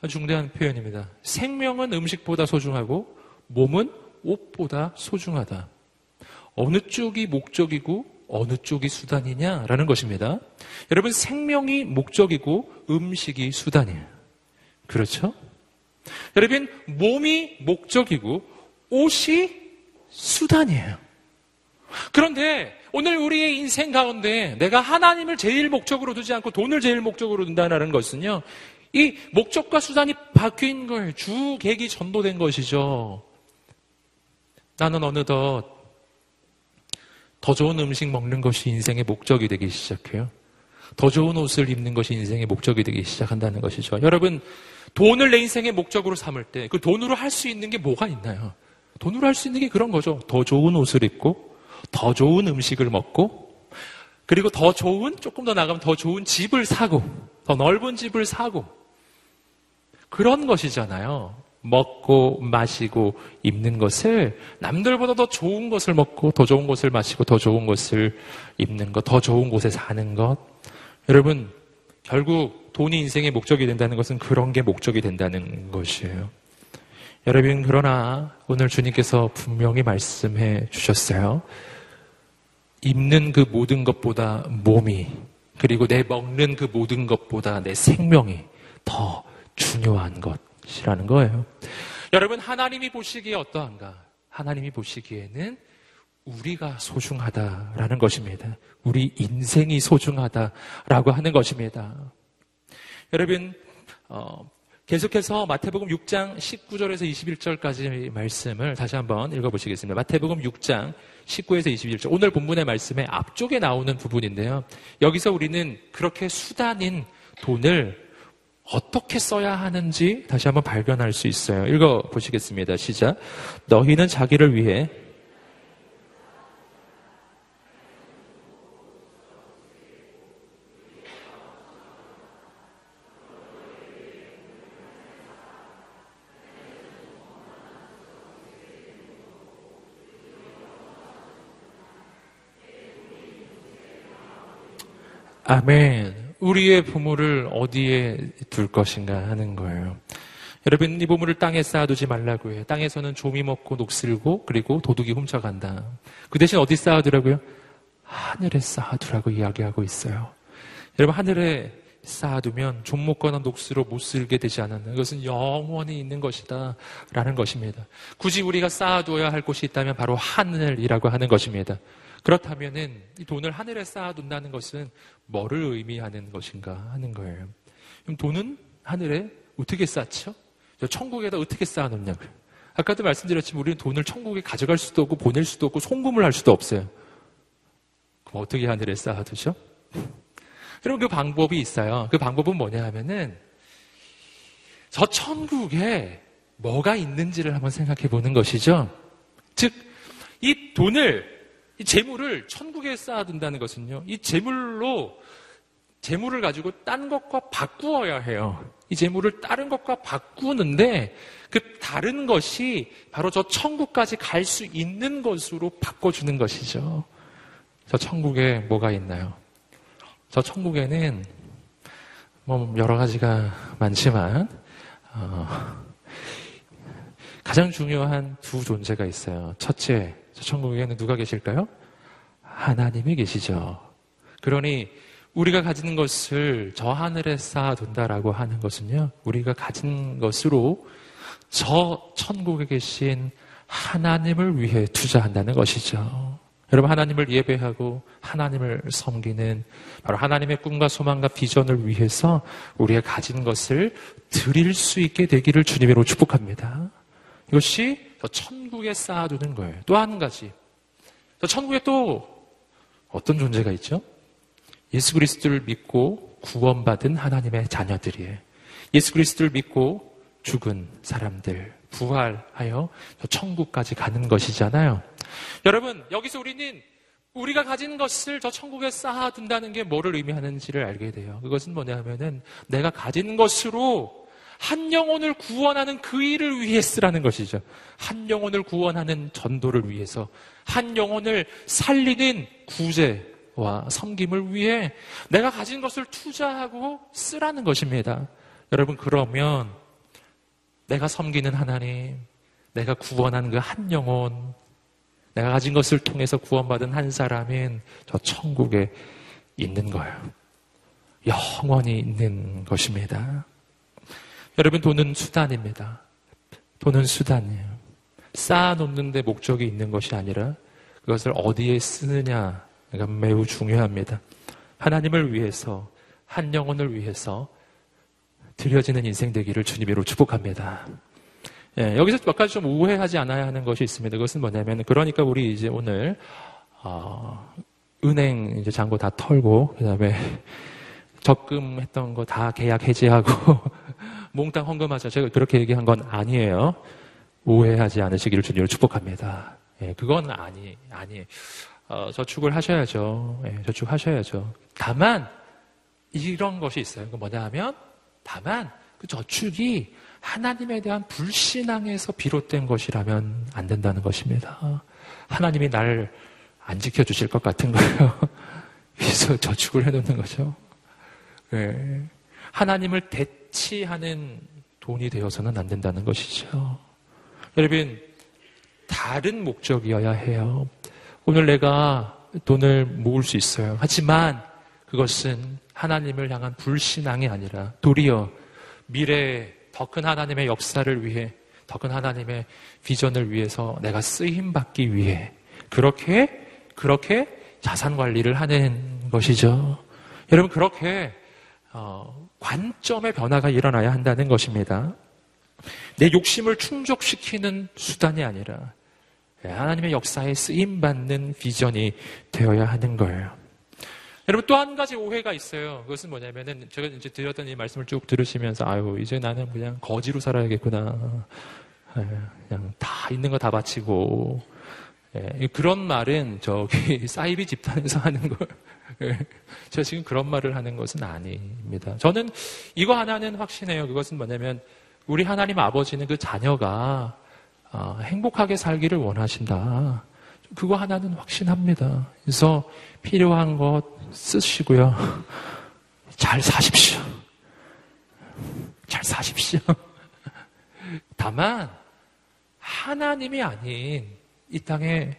중대한 표현입니다. 생명은 음식보다 소중하고 몸은 옷보다 소중하다. 어느 쪽이 목적이고 어느 쪽이 수단이냐라는 것입니다. 여러분, 생명이 목적이고 음식이 수단이에요. 그렇죠? 여러분, 몸이 목적이고 옷이 수단이에요. 그런데 오늘 우리의 인생 가운데 내가 하나님을 제일 목적으로 두지 않고 돈을 제일 목적으로 둔다는 것은요, 이 목적과 수단이 바뀐 걸 주객이 전도된 것이죠. 나는 어느덧 더 좋은 음식 먹는 것이 인생의 목적이 되기 시작해요. 더 좋은 옷을 입는 것이 인생의 목적이 되기 시작한다는 것이죠. 여러분, 돈을 내 인생의 목적으로 삼을 때 그 돈으로 할 수 있는 게 뭐가 있나요? 돈으로 할 수 있는 게 그런 거죠. 더 좋은 옷을 입고, 더 좋은 음식을 먹고, 그리고 더 좋은, 조금 더 나가면 더 좋은 집을 사고, 더 넓은 집을 사고, 그런 것이잖아요. 먹고 마시고 입는 것을 남들보다 더 좋은 것을 먹고 더 좋은 것을 마시고 더 좋은 것을 입는 것, 더 좋은 곳에 사는 것. 여러분, 결국 돈이 인생의 목적이 된다는 것은 그런 게 목적이 된다는 것이에요. 여러분, 그러나 오늘 주님께서 분명히 말씀해 주셨어요. 입는 그 모든 것보다 몸이, 그리고 내 먹는 그 모든 것보다 내 생명이 더 중요한 것 이라는 거예요. 여러분, 하나님이 보시기에 어떠한가? 하나님이 보시기에는 우리가 소중하다라는 것입니다. 우리 인생이 소중하다라고 하는 것입니다. 여러분, 어, 계속해서 마태복음 6장 19절에서 21절까지 말씀을 다시 한번 읽어보시겠습니다. 마태복음 6장 19에서 21절. 오늘 본문의 말씀에 앞쪽에 나오는 부분인데요. 여기서 우리는 그렇게 수단인 돈을 어떻게 써야 하는지 다시 한번 발견할 수 있어요. 읽어 보시겠습니다. 시작. 너희는 자기를 위해 아멘. 우리의 부모를 어디에 둘 것인가 하는 거예요. 여러분, 이 보물을 땅에 쌓아두지 말라고 해요. 땅에서는 조미 먹고 녹슬고 그리고 도둑이 훔쳐간다. 그 대신 어디 쌓아두라고요? 하늘에 쌓아두라고 이야기하고 있어요. 여러분, 하늘에 쌓아두면 좀 먹거나 녹슬어 못 쓸게 되지 않았나. 이것은 영원히 있는 것이다. 라는 것입니다. 굳이 우리가 쌓아두어야 할 곳이 있다면 바로 하늘이라고 하는 것입니다. 그렇다면은 이 돈을 하늘에 쌓아둔다는 것은 뭐를 의미하는 것인가 하는 거예요. 그럼 돈은 하늘에 어떻게 쌓죠? 천국에다 어떻게 쌓아놓냐고요. 아까도 말씀드렸지만 우리는 돈을 천국에 가져갈 수도 없고 보낼 수도 없고 송금을 할 수도 없어요. 그럼 어떻게 하늘에 쌓아두죠? 여러분 그 방법이 있어요. 그 방법은 뭐냐 하면은 저 천국에 뭐가 있는지를 한번 생각해 보는 것이죠. 즉, 이 돈을 이 재물을 천국에 쌓아둔다는 것은요. 이 재물로 재물을 가지고 딴 것과 바꾸어야 해요. 이 재물을 다른 것과 바꾸는데 그 다른 것이 바로 저 천국까지 갈 수 있는 것으로 바꿔주는 것이죠. 저 천국에 뭐가 있나요? 저 천국에는 뭐 여러 가지가 많지만 어, 가장 중요한 두 존재가 있어요. 첫째, 저 천국에는 누가 계실까요? 하나님이 계시죠. 그러니 우리가 가진 것을 저 하늘에 쌓아둔다라고 하는 것은요, 우리가 가진 것으로 저 천국에 계신 하나님을 위해 투자한다는 것이죠. 여러분, 하나님을 예배하고 하나님을 섬기는 바로 하나님의 꿈과 소망과 비전을 위해서 우리가 가진 것을 드릴 수 있게 되기를 주님으로 축복합니다. 이것이 저 천국에 쌓아두는 거예요. 또 한 가지. 저 천국에 또 어떤 존재가 있죠? 예수 그리스도를 믿고 구원받은 하나님의 자녀들이에요. 예수 그리스도를 믿고 죽은 사람들, 부활하여 저 천국까지 가는 것이잖아요. 여러분, 여기서 우리는 우리가 가진 것을 저 천국에 쌓아둔다는 게 뭐를 의미하는지를 알게 돼요. 그것은 뭐냐 하면은 내가 가진 것으로 한 영혼을 구원하는 그 일을 위해 쓰라는 것이죠. 한 영혼을 구원하는 전도를 위해서, 한 영혼을 살리는 구제와 섬김을 위해 내가 가진 것을 투자하고 쓰라는 것입니다. 여러분, 그러면 내가 섬기는 하나님, 내가 구원한 그한 영혼, 내가 가진 것을 통해서 구원받은 한 사람인 저 천국에 있는 거예요. 영원히 있는 것입니다. 여러분, 돈은 수단입니다. 돈은 수단이에요. 쌓아놓는데 목적이 있는 것이 아니라 그것을 어디에 쓰느냐가 매우 중요합니다. 하나님을 위해서, 한 영혼을 위해서 드려지는 인생 되기를 주님으로 축복합니다. 예, 여기서 몇 가지 좀 오해하지 않아야 하는 것이 있습니다. 그것은 뭐냐면, 그러니까 우리 이제 오늘, 어, 은행 이제 잔고 다 털고, 그 다음에 적금했던 거 다 계약 해지하고, 몽땅 헌금하자. 제가 그렇게 얘기한 건 아니에요. 오해하지 않으시기를 주님을 축복합니다. 예, 그건 아니, 아니. 어, 저축을 하셔야죠. 예, 저축하셔야죠. 다만, 이런 것이 있어요. 그 뭐냐 하면, 다만, 그 저축이 하나님에 대한 불신앙에서 비롯된 것이라면 안 된다는 것입니다. 하나님이 날 안 지켜주실 것 같은 거예요. 그래서 저축을 해놓는 거죠. 예. 하나님을 대, 대치하는 돈이 되어서는 안 된다는 것이죠. 여러분, 다른 목적이어야 해요. 오늘 내가 돈을 모을 수 있어요. 하지만 그것은 하나님을 향한 불신앙이 아니라 도리어 미래에 더 큰 하나님의 역사를 위해 더 큰 하나님의 비전을 위해서 내가 쓰임 받기 위해 그렇게 그렇게 자산 관리를 하는 것이죠. 여러분 그렇게 어, 관점의 변화가 일어나야 한다는 것입니다. 내 욕심을 충족시키는 수단이 아니라 하나님의 역사에 쓰임 받는 비전이 되어야 하는 거예요. 여러분 또 한 가지 오해가 있어요. 그것은 뭐냐면은 제가 이제 드렸던 이 말씀을 쭉 들으시면서 아유 이제 나는 그냥 거지로 살아야겠구나. 예, 그냥 다 있는 거 다 바치고 예, 그런 말은 저기 사이비 집단에서 하는 걸. 예, 제가 지금 그런 말을 하는 것은 아닙니다. 저는 이거 하나는 확신해요. 그것은 뭐냐면 우리 하나님 아버지는 그 자녀가 어, 행복하게 살기를 원하신다. 그거 하나는 확신합니다. 그래서 필요한 것 쓰시고요. 잘 사십시오. 잘 사십시오. 다만, 하나님이 아닌 이 땅에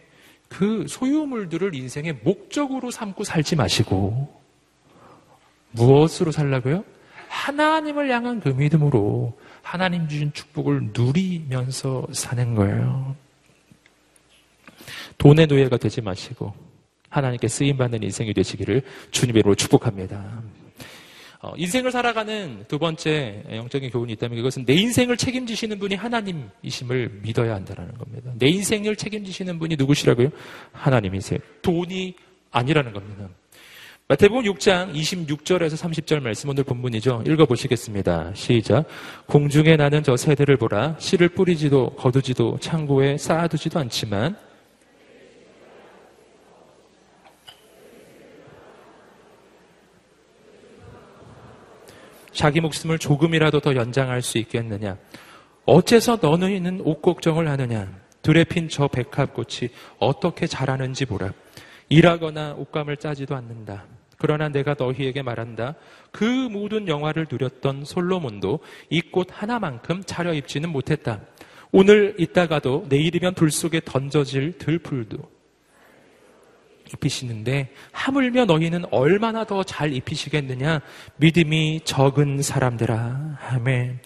그 소유물들을 인생의 목적으로 삼고 살지 마시고, 무엇으로 살라고요? 하나님을 향한 그 믿음으로 하나님 주신 축복을 누리면서 사는 거예요. 돈의 노예가 되지 마시고 하나님께 쓰임 받는 인생이 되시기를 주님의 이름으로 축복합니다. 어, 인생을 살아가는 두 번째 영적인 교훈이 있다면 그것은 내 인생을 책임지시는 분이 하나님이심을 믿어야 한다는 겁니다. 내 인생을 책임지시는 분이 누구시라고요? 하나님이세요. 돈이 아니라는 겁니다. 마태복음 6장 26절에서 30절 말씀 오늘 본문이죠. 읽어보시겠습니다. 시작. 공중에 나는 저 새들을 보라. 씨를 뿌리지도 거두지도 창고에 쌓아두지도 않지만 자기 목숨을 조금이라도 더 연장할 수 있겠느냐? 어째서 너희는 옷 걱정을 하느냐? 들에 핀 저 백합꽃이 어떻게 자라는지 보라. 일하거나 옷감을 짜지도 않는다. 그러나 내가 너희에게 말한다. 그 모든 영화를 누렸던 솔로몬도 이 꽃 하나만큼 차려입지는 못했다. 오늘 있다가도 내일이면 불 속에 던져질 들풀도 입히시는데 하물며 너희는 얼마나 더 잘 입히시겠느냐? 믿음이 적은 사람들아. 아멘.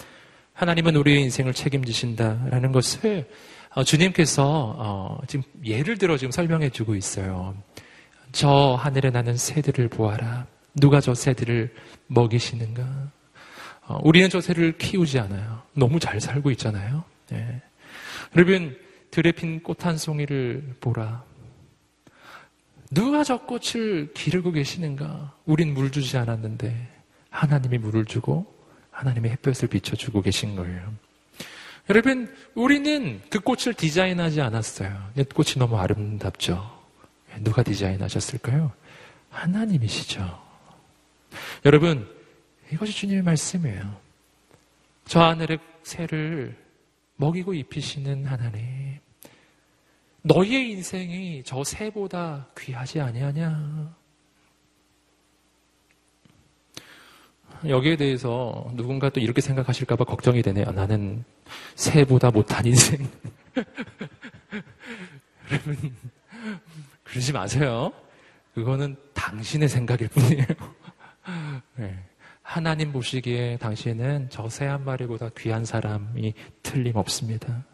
하나님은 우리의 인생을 책임지신다라는 것을 어, 주님께서 어, 지금 예를 들어 지금 설명해 주고 있어요. 저 하늘에 나는 새들을 보아라. 누가 저 새들을 먹이시는가? 어, 우리는 저 새를 키우지 않아요. 너무 잘 살고 있잖아요. 네. 여러분 들에 핀 꽃 한 송이를 보라 누가 저 꽃을 기르고 계시는가? 우린 물 주지 않았는데 하나님이 물을 주고 하나님의 햇볕을 비춰주고 계신 거예요. 여러분, 우리는 그 꽃을 디자인하지 않았어요. 꽃이 너무 아름답죠. 누가 디자인하셨을까요? 하나님이시죠. 여러분, 이것이 주님의 말씀이에요. 저 하늘의 새를 먹이고 입히시는 하나님. 너희의 인생이 저 새보다 귀하지 아니하냐? 여기에 대해서 누군가 또 이렇게 생각하실까봐 걱정이 되네요. 나는 새보다 못한 인생. 여러분, 그러지 마세요. 그거는 당신의 생각일 뿐이에요. 네. 하나님 보시기에 당신은 저 새 한 마리보다 귀한 사람이 틀림없습니다.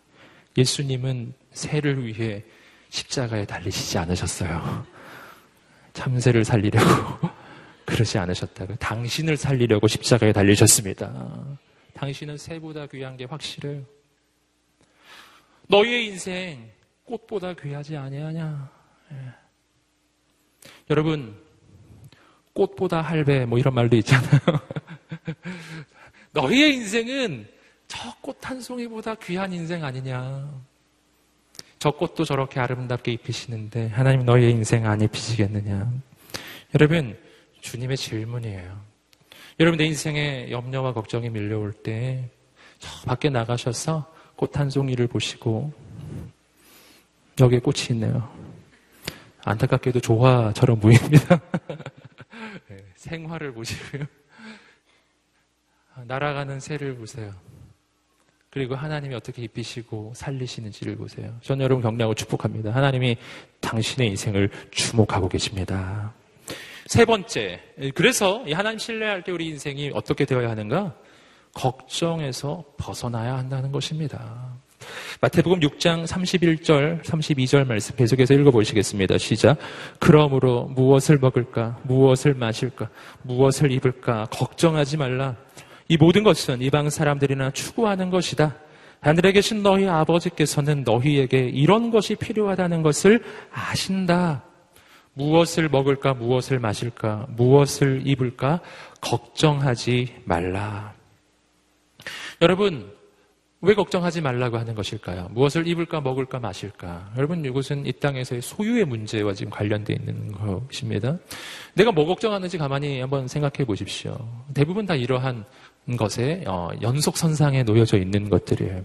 예수님은 새를 위해 십자가에 달리시지 않으셨어요. 참새를 살리려고 그러지 않으셨다고. 당신을 살리려고 십자가에 달리셨습니다. 당신은 새보다 귀한 게 확실해요. 너희의 인생 꽃보다 귀하지 아니하냐? 예. 여러분 꽃보다 할배 뭐 이런 말도 있잖아요. 너희의 인생은 저 꽃 한 송이보다 귀한 인생 아니냐. 저 꽃도 저렇게 아름답게 입히시는데 하나님 너희의 인생 안 입히시겠느냐. 여러분, 주님의 질문이에요. 여러분, 내 인생에 염려와 걱정이 밀려올 때, 저 밖에 나가셔서 꽃 한 송이를 보시고, 여기에 꽃이 있네요. 안타깝게도 조화처럼 보입니다. 네, 생화를 보시고요. 날아가는 새를 보세요. 그리고 하나님이 어떻게 입히시고 살리시는지를 보세요. 전 여러분 격려하고 축복합니다. 하나님이 당신의 인생을 주목하고 계십니다. 세 번째, 그래서 하나님 신뢰할 때 우리 인생이 어떻게 되어야 하는가? 걱정에서 벗어나야 한다는 것입니다. 마태복음 6장 31절, 32절 말씀 계속해서 읽어보시겠습니다. 시작. 그러므로 무엇을 먹을까? 무엇을 마실까? 무엇을 입을까? 걱정하지 말라. 이 모든 것은 이방 사람들이나 추구하는 것이다. 하늘에 계신 너희 아버지께서는 너희에게 이런 것이 필요하다는 것을 아신다. 무엇을 먹을까, 무엇을 마실까, 무엇을 입을까, 걱정하지 말라. 여러분, 왜 걱정하지 말라고 하는 것일까요? 무엇을 입을까, 먹을까, 마실까? 여러분, 이것은 이 땅에서의 소유의 문제와 지금 관련되어 있는 것입니다. 내가 뭐 걱정하는지 가만히 한번 생각해 보십시오. 대부분 다 이러한 것에 어, 연속 선상에 놓여져 있는 것들이에요.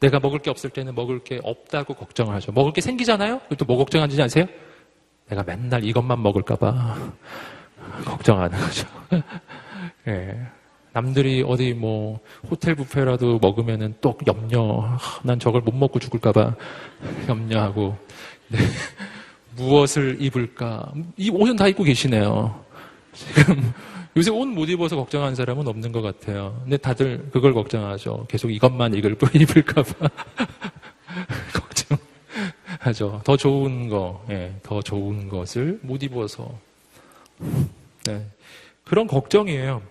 내가 먹을 게 없을 때는 먹을 게 없다고 걱정을 하죠. 먹을 게 생기잖아요? 그것도 뭐 걱정하지 않으세요? 내가 맨날 이것만 먹을까봐 걱정하는 거죠. 예. 남들이 어디 뭐 호텔 뷔페라도 먹으면은 또 염려. 난 저걸 못 먹고 죽을까봐 염려하고. 네. 무엇을 입을까? 이 옷은 다 입고 계시네요. 지금 요새 옷 못 입어서 걱정하는 사람은 없는 것 같아요. 근데 다들 그걸 걱정하죠. 계속 이것만 입을, 입을까봐. 걱정하죠. 더 좋은 거, 예, 더 좋은 것을 못 입어서. 네. 그런 걱정이에요.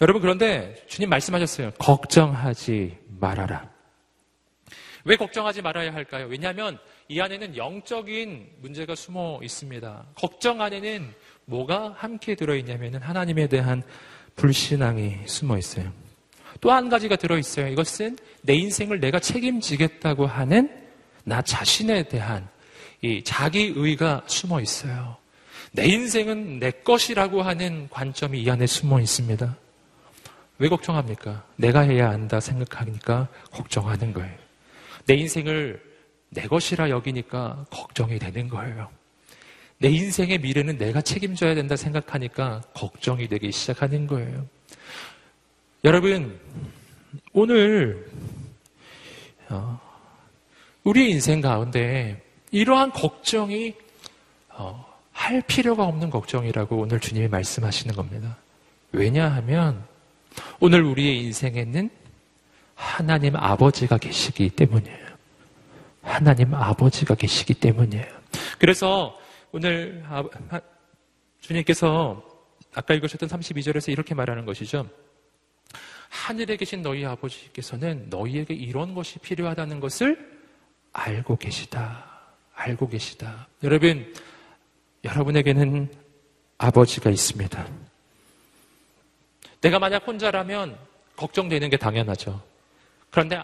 여러분, 그런데 주님 말씀하셨어요. 걱정하지 말아라. 왜 걱정하지 말아야 할까요? 왜냐하면 이 안에는 영적인 문제가 숨어 있습니다. 걱정 안에는 뭐가 함께 들어있냐면 하나님에 대한 불신앙이 숨어 있어요. 또 한 가지가 들어있어요. 이것은 내 인생을 내가 책임지겠다고 하는 나 자신에 대한 이 자기의가 숨어 있어요. 내 인생은 내 것이라고 하는 관점이 이 안에 숨어 있습니다. 왜 걱정합니까? 내가 해야 한다 생각하니까 걱정하는 거예요. 내 인생을 내 것이라 여기니까 걱정이 되는 거예요. 내 인생의 미래는 내가 책임져야 된다 생각하니까 걱정이 되기 시작하는 거예요. 여러분, 오늘, 어, 우리 인생 가운데 이러한 걱정이 어, 할 필요가 없는 걱정이라고 오늘 주님이 말씀하시는 겁니다. 왜냐하면 오늘 우리의 인생에는 하나님 아버지가 계시기 때문이에요. 하나님 아버지가 계시기 때문이에요. 그래서 오늘 아, 주님께서 아까 읽으셨던 32절에서 이렇게 말하는 것이죠. 하늘에 계신 너희 아버지께서는 너희에게 이런 것이 필요하다는 것을 알고 계시다. 알고 계시다. 여러분, 여러분에게는 아버지가 있습니다. 내가 만약 혼자라면 걱정되는 게 당연하죠. 그런데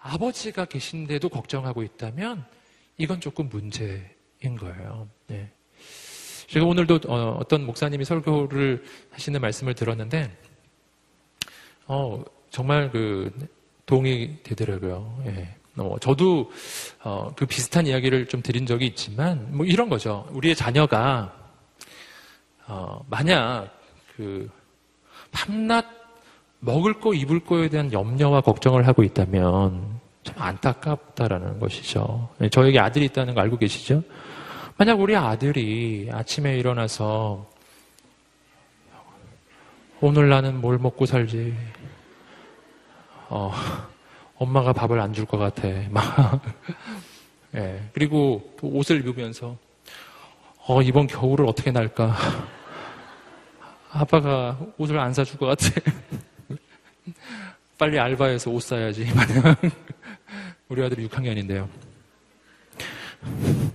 아버지가 계신데도 걱정하고 있다면 이건 조금 문제 인 거예요. 네. 제가 오늘도 어, 떤 목사님이 설교를 하시는 말씀을 들었는데, 어, 정말 그, 동의 되더라고요. 예. 어, 저도, 어, 그 비슷한 이야기를 좀 드린 적이 있지만, 뭐 이런 거죠. 우리의 자녀가, 어, 만약 그, 밤낮 먹을 거, 입을 거에 대한 염려와 걱정을 하고 있다면, 참 안타깝다라는 것이죠. 예, 저에게 아들이 있다는 거 알고 계시죠? 만약 우리 아들이 아침에 일어나서 오늘 나는 뭘 먹고 살지? 어, 엄마가 밥을 안 줄 것 같아. 막. 예. 그리고 또 옷을 입으면서 어, 이번 겨울을 어떻게 날까? 아빠가 옷을 안 사줄 것 같아. 빨리 알바해서 옷 사야지. 만약 우리 아들이 6학년인데요.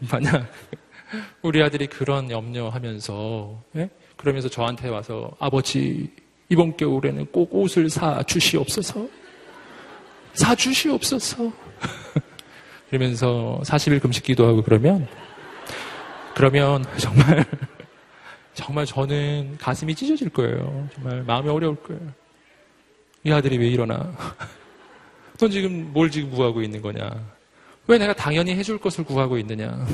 만약 우리 아들이 그런 염려하면서 예? 그러면서 저한테 와서 아버지 이번 겨울에는 꼭 옷을 사 주시옵소서. 사 주시옵소서. 그러면서 40일 금식 기도 하고 그러면 그러면 정말 정말 저는 가슴이 찢어질 거예요. 정말 마음이 어려울 거예요. 이 아들이 왜 이러나? 넌 지금 뭘 지금 구하고 있는 거냐? 왜 내가 당연히 해줄 것을 구하고 있느냐?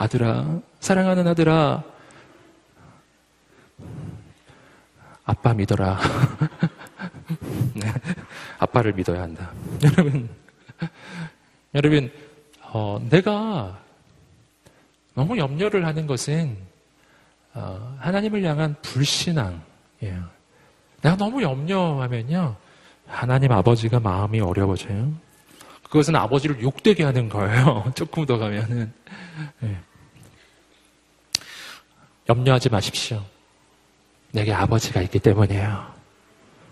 아들아, 사랑하는 아들아, 아빠 믿어라. 네. 아빠를 믿어야 한다. 여러분, 여러분, 어, 내가 너무 염려를 하는 것은 어, 하나님을 향한 불신앙이에요. 내가 너무 염려하면요, 하나님 아버지가 마음이 어려워져요. 그것은 아버지를 욕되게 하는 거예요. 조금 더 가면은. 네. 염려하지 마십시오. 내게 아버지가 있기 때문이에요.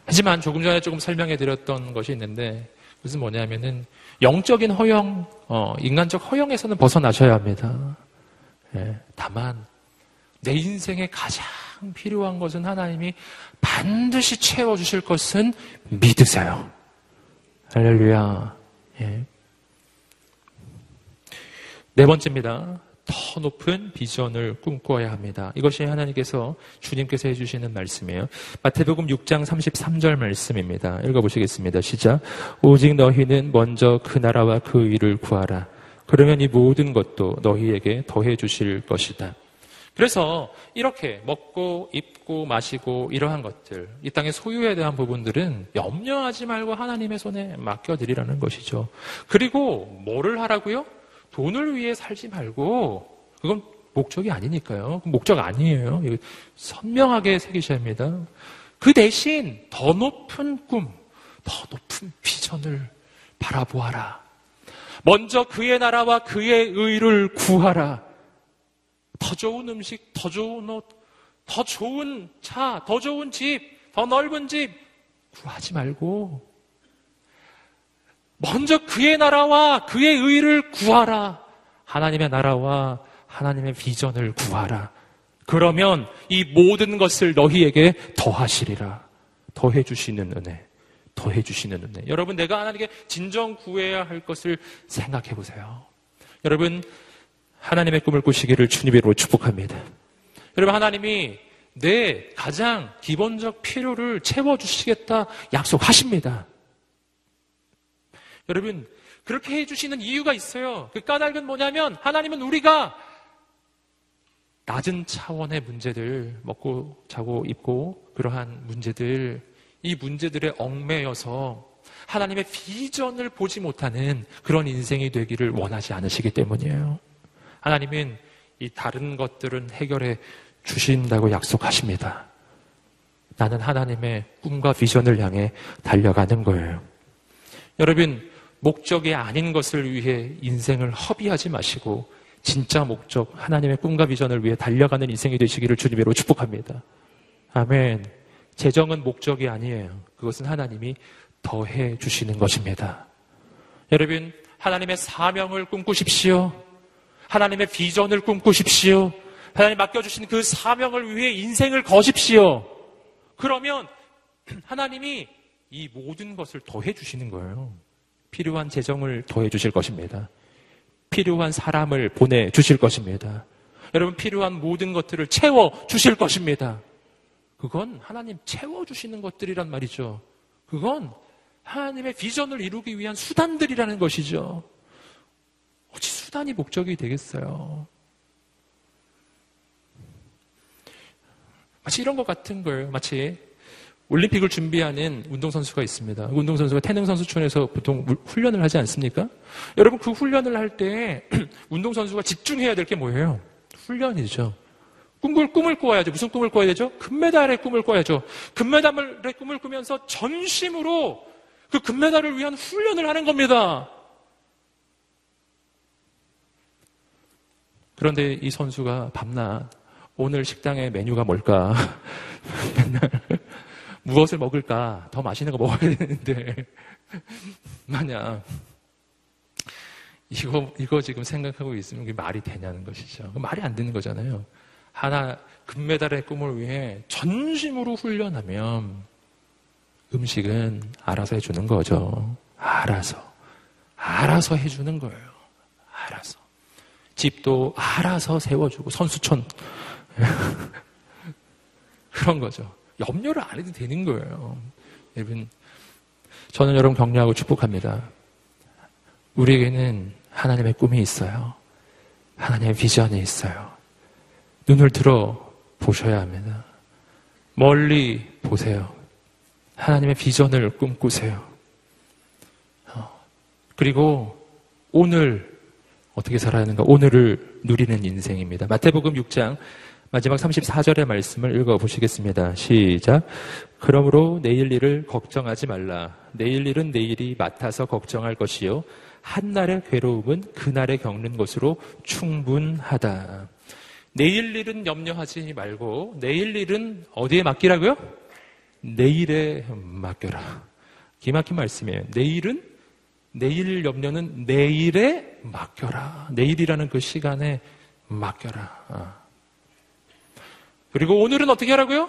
하지만 조금 전에 조금 설명해 드렸던 것이 있는데, 그것은 뭐냐면은, 영적인 허영, 어, 인간적 허영에서는 벗어나셔야 합니다. 예, 다만, 내 인생에 가장 필요한 것은 하나님이 반드시 채워 주실 것은 믿으세요. 할렐루야. 예. 네 번째입니다. 더 높은 비전을 꿈꿔야 합니다. 이것이 하나님께서 주님께서 해주시는 말씀이에요. 마태복음 6장 33절 말씀입니다. 읽어보시겠습니다. 시작. 오직 너희는 먼저 그 나라와 그 일을 구하라. 그러면 이 모든 것도 너희에게 더해 주실 것이다. 그래서 이렇게 먹고 입고 마시고 이러한 것들, 이 땅의 소유에 대한 부분들은 염려하지 말고 하나님의 손에 맡겨드리라는 것이죠. 그리고 뭐를 하라고요? 돈을 위해 살지 말고 그건 목적이 아니니까요. 목적 아니에요. 선명하게 새기셔야 합니다. 그 대신 더 높은 꿈, 더 높은 비전을 바라보아라. 먼저 그의 나라와 그의 의를 구하라. 더 좋은 음식, 더 좋은 옷, 더 좋은 차, 더 좋은 집, 더 넓은 집 구하지 말고 먼저 그의 나라와 그의 의를 구하라. 하나님의 나라와 하나님의 비전을 구하라. 그러면 이 모든 것을 너희에게 더하시리라. 더해 주시는 은혜. 더해 주시는 은혜. 여러분 내가 하나님께 진정 구해야 할 것을 생각해 보세요. 여러분 하나님의 꿈을 꾸시기를 주님으로 축복합니다. 여러분 하나님이 내 가장 기본적 필요를 채워 주시겠다 약속하십니다. 여러분 그렇게 해 주시는 이유가 있어요. 그 까닭은 뭐냐면 하나님은 우리가 낮은 차원의 문제들 먹고 자고 입고 그러한 문제들 이 문제들에 얽매여서 하나님의 비전을 보지 못하는 그런 인생이 되기를 원하지 않으시기 때문이에요. 하나님은 이 다른 것들은 해결해 주신다고 약속하십니다. 나는 하나님의 꿈과 비전을 향해 달려가는 거예요. 여러분, 목적이 아닌 것을 위해 인생을 허비하지 마시고 진짜 목적, 하나님의 꿈과 비전을 위해 달려가는 인생이 되시기를 주님으로 축복합니다. 아멘. 재정은 목적이 아니에요. 그것은 하나님이 더해 주시는 것입니다. 여러분, 하나님의 사명을 꿈꾸십시오. 하나님의 비전을 꿈꾸십시오. 하나님 맡겨주신 그 사명을 위해 인생을 거십시오. 그러면 하나님이 이 모든 것을 더해 주시는 거예요. 필요한 재정을 더해 주실 것입니다. 필요한 사람을 보내 주실 것입니다. 여러분 필요한 모든 것들을 채워 주실 것입니다. 그건 하나님 채워 주시는 것들이란 말이죠. 그건 하나님의 비전을 이루기 위한 수단들이라는 것이죠. 어찌 수단이 목적이 되겠어요? 마치 이런 것 같은 걸 마치 올림픽을 준비하는 운동선수가 있습니다. 운동선수가 태능선수촌에서 보통 훈련을 하지 않습니까? 여러분, 그 훈련을 할 때 운동선수가 집중해야 될 게 뭐예요? 훈련이죠. 꿈을, 꿈을 꿔야죠. 무슨 꿈을 꿔야 되죠? 금메달의 꿈을 꿔야죠. 금메달의 꿈을 꾸면서 전심으로 그 금메달을 위한 훈련을 하는 겁니다. 그런데 이 선수가 밤낮 오늘 식당의 메뉴가 뭘까? 맨날 무엇을 먹을까? 더 맛있는 거 먹어야 되는데. 만약, 이거, 이거 지금 생각하고 있으면 그게 말이 되냐는 것이죠. 말이 안 되는 거잖아요. 하나, 금메달의 꿈을 위해 전심으로 훈련하면 음식은 알아서 해주는 거죠. 알아서. 알아서 해주는 거예요. 알아서. 집도 알아서 세워주고, 선수촌. 그런 거죠. 염려를 안 해도 되는 거예요. 여러분, 저는 여러분 격려하고 축복합니다. 우리에게는 하나님의 꿈이 있어요. 하나님의 비전이 있어요. 눈을 들어 보셔야 합니다. 멀리 보세요. 하나님의 비전을 꿈꾸세요. 그리고 오늘 어떻게 살아야 하는가? 오늘을 누리는 인생입니다. 마태복음 6장 마지막 34절의 말씀을 읽어 보시겠습니다. 시작. 그러므로 내일 일을 걱정하지 말라. 내일 일은 내일이 맡아서 걱정할 것이요. 한날의 괴로움은 그날에 겪는 것으로 충분하다. 내일 일은 염려하지 말고 내일 일은 어디에 맡기라고요? 내일에 맡겨라. 기막힌 말씀이에요. 내일은 내일 염려는 내일에 맡겨라. 내일이라는 그 시간에 맡겨라. 아. 그리고 오늘은 어떻게 하라고요?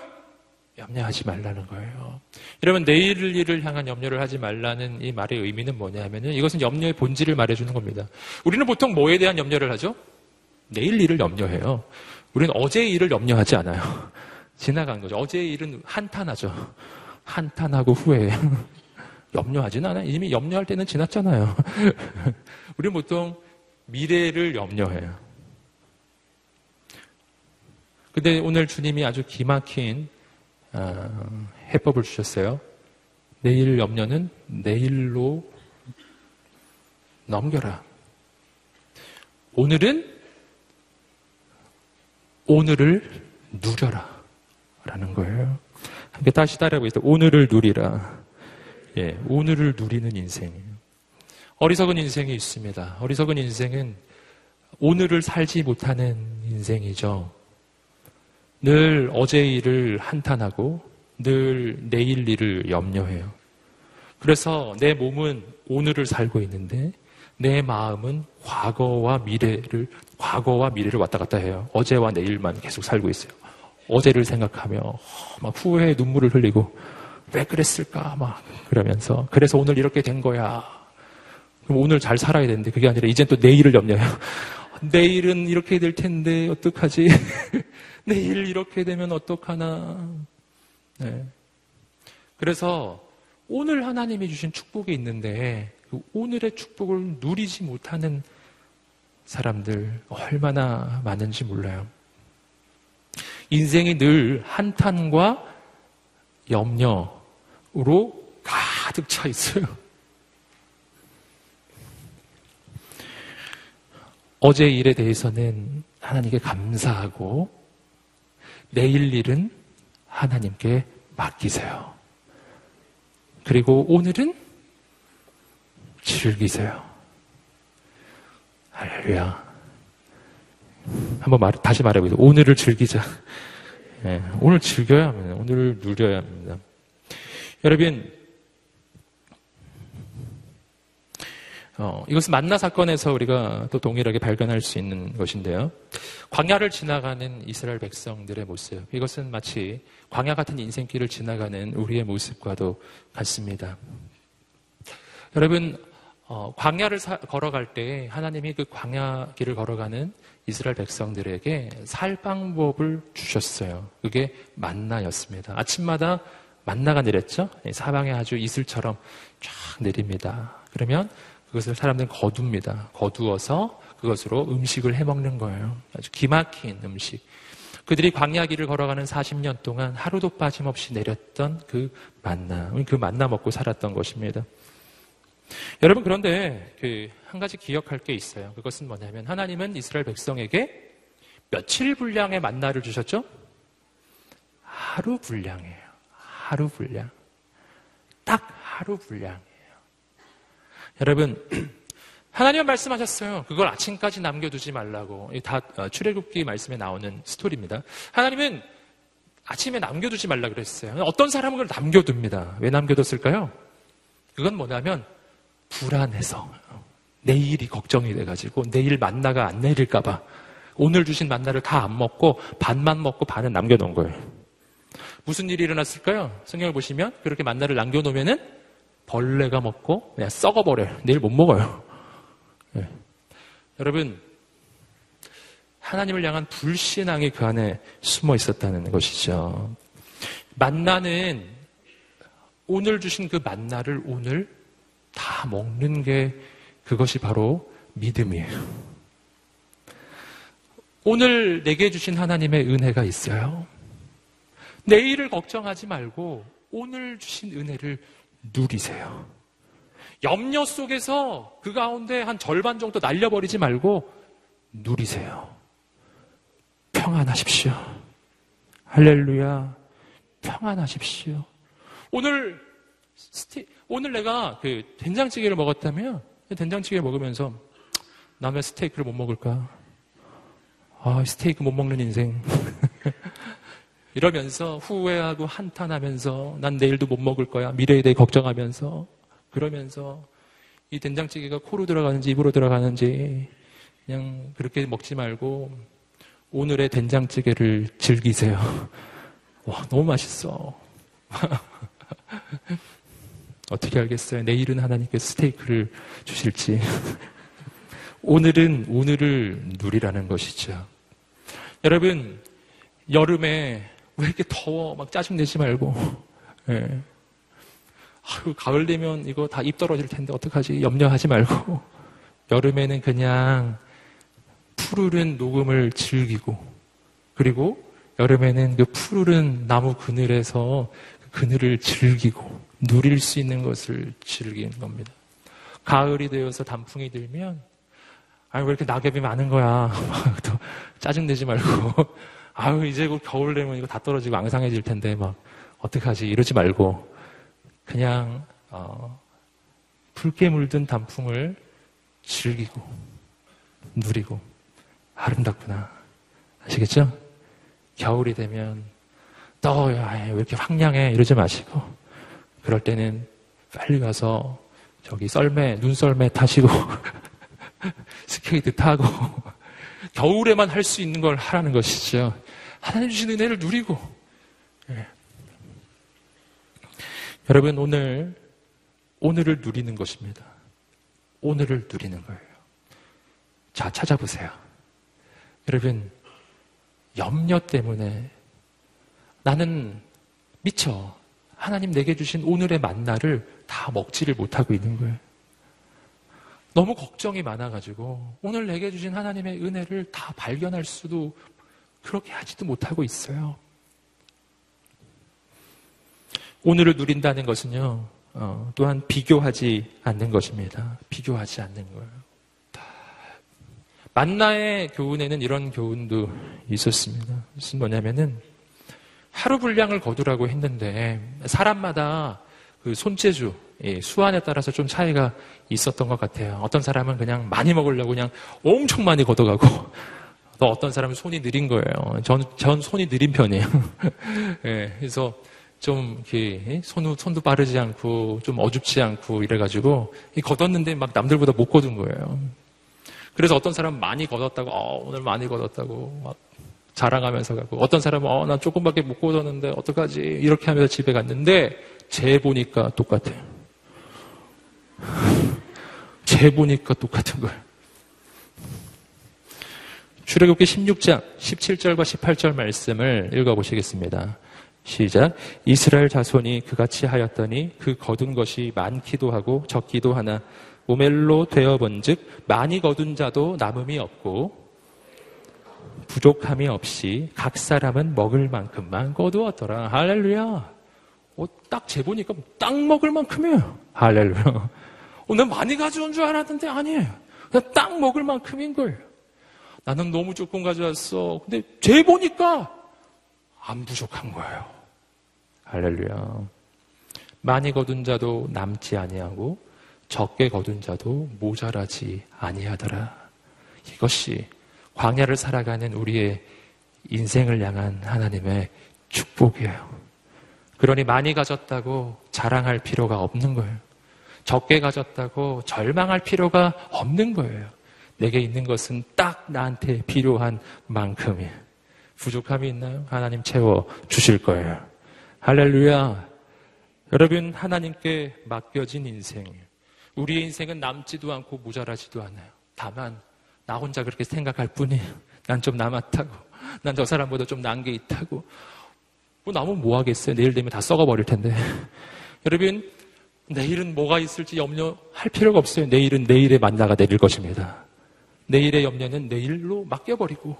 염려하지 말라는 거예요. 여러분, 내일 일을 향한 염려를 하지 말라는 이 말의 의미는 뭐냐 하면은 이것은 염려의 본질을 말해주는 겁니다. 우리는 보통 뭐에 대한 염려를 하죠? 내일 일을 염려해요. 우리는 어제의 일을 염려하지 않아요. 지나간 거죠. 어제의 일은 한탄하죠. 한탄하고 후회해요. 염려하진 않아요. 이미 염려할 때는 지났잖아요. 우리는 보통 미래를 염려해요. 근데 오늘 주님이 아주 기막힌 어, 해법을 주셨어요. 내일 염려는 내일로 넘겨라. 오늘은 오늘을 누려라. 라는 거예요. 함께 다시 따라해보겠습니다. 오늘을 누리라. 예, 오늘을 누리는 인생이에요. 어리석은 인생이 있습니다. 어리석은 인생은 오늘을 살지 못하는 인생이죠. 늘 어제 일을 한탄하고 늘 내일 일을 염려해요. 그래서 내 몸은 오늘을 살고 있는데 내 마음은 과거와 미래를 과거와 미래를 왔다 갔다 해요. 어제와 내일만 계속 살고 있어요. 어제를 생각하며 막 후회의 눈물을 흘리고 왜 그랬을까 막 그러면서 그래서 오늘 이렇게 된 거야. 그럼 오늘 잘 살아야 되는데 그게 아니라 이젠 또 내일을 염려해요. 내일은 이렇게 될 텐데 어떡하지? 내일 이렇게 되면 어떡하나. 네. 그래서 오늘 하나님이 주신 축복이 있는데 그 오늘의 축복을 누리지 못하는 사람들 얼마나 많은지 몰라요. 인생이 늘 한탄과 염려로 가득 차 있어요. 어제 일에 대해서는 하나님께 감사하고 내일 일은 하나님께 맡기세요. 그리고 오늘은 즐기세요. 할렐루야. 한번 말, 다시 말해보세요. 오늘을 즐기자. 네, 오늘 즐겨야 합니다. 오늘을 누려야 합니다. 여러분, 어, 이것은 만나 사건에서 우리가 또 동일하게 발견할 수 있는 것인데요. 광야를 지나가는 이스라엘 백성들의 모습. 이것은 마치 광야 같은 인생길을 지나가는 우리의 모습과도 같습니다. 여러분, 어, 광야를 사, 걸어갈 때 하나님이 그 광야 길을 걸어가는 이스라엘 백성들에게 살 방법을 주셨어요. 그게 만나였습니다. 아침마다 만나가 내렸죠? 사방에 아주 이슬처럼 쫙 내립니다. 그러면 그것을 사람들은 거둡니다. 거두어서 그것으로 음식을 해 먹는 거예요. 아주 기막힌 음식. 그들이 광야 길을 걸어가는 40년 동안 하루도 빠짐없이 내렸던 그 만나, 그 만나 먹고 살았던 것입니다. 여러분 그런데 그 한 가지 기억할 게 있어요. 그것은 뭐냐면 하나님은 이스라엘 백성에게 며칠 분량의 만나를 주셨죠? 하루 분량이에요. 하루 분량. 딱 하루 분량. 여러분, 하나님은 말씀하셨어요. 그걸 아침까지 남겨두지 말라고. 다 어, 출애굽기 말씀에 나오는 스토리입니다. 하나님은 아침에 남겨두지 말라 그랬어요. 어떤 사람은 그걸 남겨둡니다. 왜 남겨뒀을까요? 그건 뭐냐면 불안해서 내일이 걱정이 돼가지고 내일 만나가 안 내릴까봐 오늘 주신 만나를 다 안 먹고 반만 먹고 반은 남겨놓은 거예요. 무슨 일이 일어났을까요? 성경을 보시면 그렇게 만나를 남겨놓으면은 벌레가 먹고 그냥 썩어버려요. 내일 못 먹어요. 네. 여러분, 하나님을 향한 불신앙이 그 안에 숨어 있었다는 것이죠. 만나는 오늘 주신 그 만나를 오늘 다 먹는 게 그것이 바로 믿음이에요. 오늘 내게 주신 하나님의 은혜가 있어요. 내일을 걱정하지 말고 오늘 주신 은혜를 누리세요. 염려 속에서 그 가운데 한 절반 정도 날려버리지 말고 누리세요. 평안하십시오. 할렐루야. 평안하십시오. 오늘 스티, 오늘 내가 그 된장찌개를 먹었다면 된장찌개 먹으면서 남의 스테이크를 못 먹을까? 아, 스테이크 못 먹는 인생. 이러면서 후회하고 한탄하면서 난 내일도 못 먹을 거야. 미래에 대해 걱정하면서 그러면서 이 된장찌개가 코로 들어가는지 입으로 들어가는지 그냥 그렇게 먹지 말고 오늘의 된장찌개를 즐기세요. 와, 너무 맛있어. 어떻게 알겠어요? 내일은 하나님께 스테이크를 주실지. 오늘은 오늘을 누리라는 것이죠. 여러분, 여름에 왜 이렇게 더워? 막 짜증내지 말고. 예. 아유, 가을 되면 이거 다 입 떨어질 텐데 어떡하지? 염려하지 말고. 여름에는 그냥 푸르른 녹음을 즐기고, 그리고 여름에는 그 푸르른 나무 그늘에서 그 그늘을 즐기고, 누릴 수 있는 것을 즐기는 겁니다. 가을이 되어서 단풍이 들면, 아유, 왜 이렇게 낙엽이 많은 거야. 또 짜증내지 말고. 아유, 이제 곧 겨울 되면 이거 다 떨어지고 앙상해질 텐데, 막, 어떡하지? 이러지 말고, 그냥, 어, 붉게 물든 단풍을 즐기고, 누리고, 아름답구나. 아시겠죠? 겨울이 되면, 또, 야, 왜 이렇게 황량해? 이러지 마시고, 그럴 때는 빨리 가서, 저기 썰매, 눈썰매 타시고, 스케이트 타고, 겨울에만 할 수 있는 걸 하라는 것이죠. 하나님 주신 은혜를 누리고. 예. 여러분, 오늘, 오늘을 누리는 것입니다. 오늘을 누리는 거예요. 자, 찾아보세요. 여러분, 염려 때문에 나는 미쳐. 하나님 내게 주신 오늘의 만나를 다 먹지를 못하고 있는 거예요. 너무 걱정이 많아가지고 오늘 내게 주신 하나님의 은혜를 다 발견할 수도 그렇게 하지도 못하고 있어요. 오늘을 누린다는 것은요, 어, 또한 비교하지 않는 것입니다. 비교하지 않는 거예요. 만나의 교훈에는 이런 교훈도 있었습니다. 무슨 뭐냐면은 하루 분량을 거두라고 했는데 사람마다 그 손재주, 수완에 따라서 좀 차이가 있었던 것 같아요. 어떤 사람은 그냥 많이 먹으려고 그냥 엄청 많이 걷어가고 또 어떤 사람은 손이 느린 거예요. 전, 전 손이 느린 편이에요. 예, 그래서 좀 이렇게 손도, 손도 빠르지 않고 좀 어줍지 않고 이래가지고 걷었는데 막 남들보다 못 걷은 거예요. 그래서 어떤 사람은 많이 걷었다고, 어, 오늘 많이 걷었다고 막 자랑하면서 가고 어떤 사람은 어, 난 조금밖에 못 걷었는데 어떡하지 이렇게 하면서 집에 갔는데 재 보니까 똑같아요. 재 보니까 똑같은 거예요. 출애굽기 16장 17절과 18절 말씀을 읽어보시겠습니다. 시작. 이스라엘 자손이 그같이 하였더니 그 거둔 것이 많기도 하고 적기도 하나 오멜로 되어본즉 많이 거둔 자도 남음이 없고 부족함이 없이 각 사람은 먹을 만큼만 거두었더라. 할렐루야. 어, 딱 재보니까 딱 먹을 만큼이에요. 할렐루야. 어, 난 많이 가져온 줄 알았는데 아니에요. 그냥 딱 먹을 만큼인 거예요. 나는 너무 조금 가져왔어. 근데 재보니까 안 부족한 거예요. 할렐루야. 많이 거둔 자도 남지 아니하고 적게 거둔 자도 모자라지 아니하더라. 이것이 광야를 살아가는 우리의 인생을 향한 하나님의 축복이에요. 그러니 많이 가졌다고 자랑할 필요가 없는 거예요. 적게 가졌다고 절망할 필요가 없는 거예요. 내게 있는 것은 딱 나한테 필요한 만큼이에요. 부족함이 있나요? 하나님 채워 주실 거예요. 할렐루야. 여러분, 하나님께 맡겨진 인생이에요. 우리의 인생은 남지도 않고 모자라지도 않아요. 다만 나 혼자 그렇게 생각할 뿐이에요. 난 좀 남았다고. 난 저 사람보다 좀 난 게 있다고. 뭐 남은 뭐 하겠어요. 내일 되면 다 썩어버릴 텐데. 여러분 내일은 뭐가 있을지 염려할 필요가 없어요. 내일은 내일의 만나가 내릴 것입니다. 내일의 염려는 내일로 맡겨버리고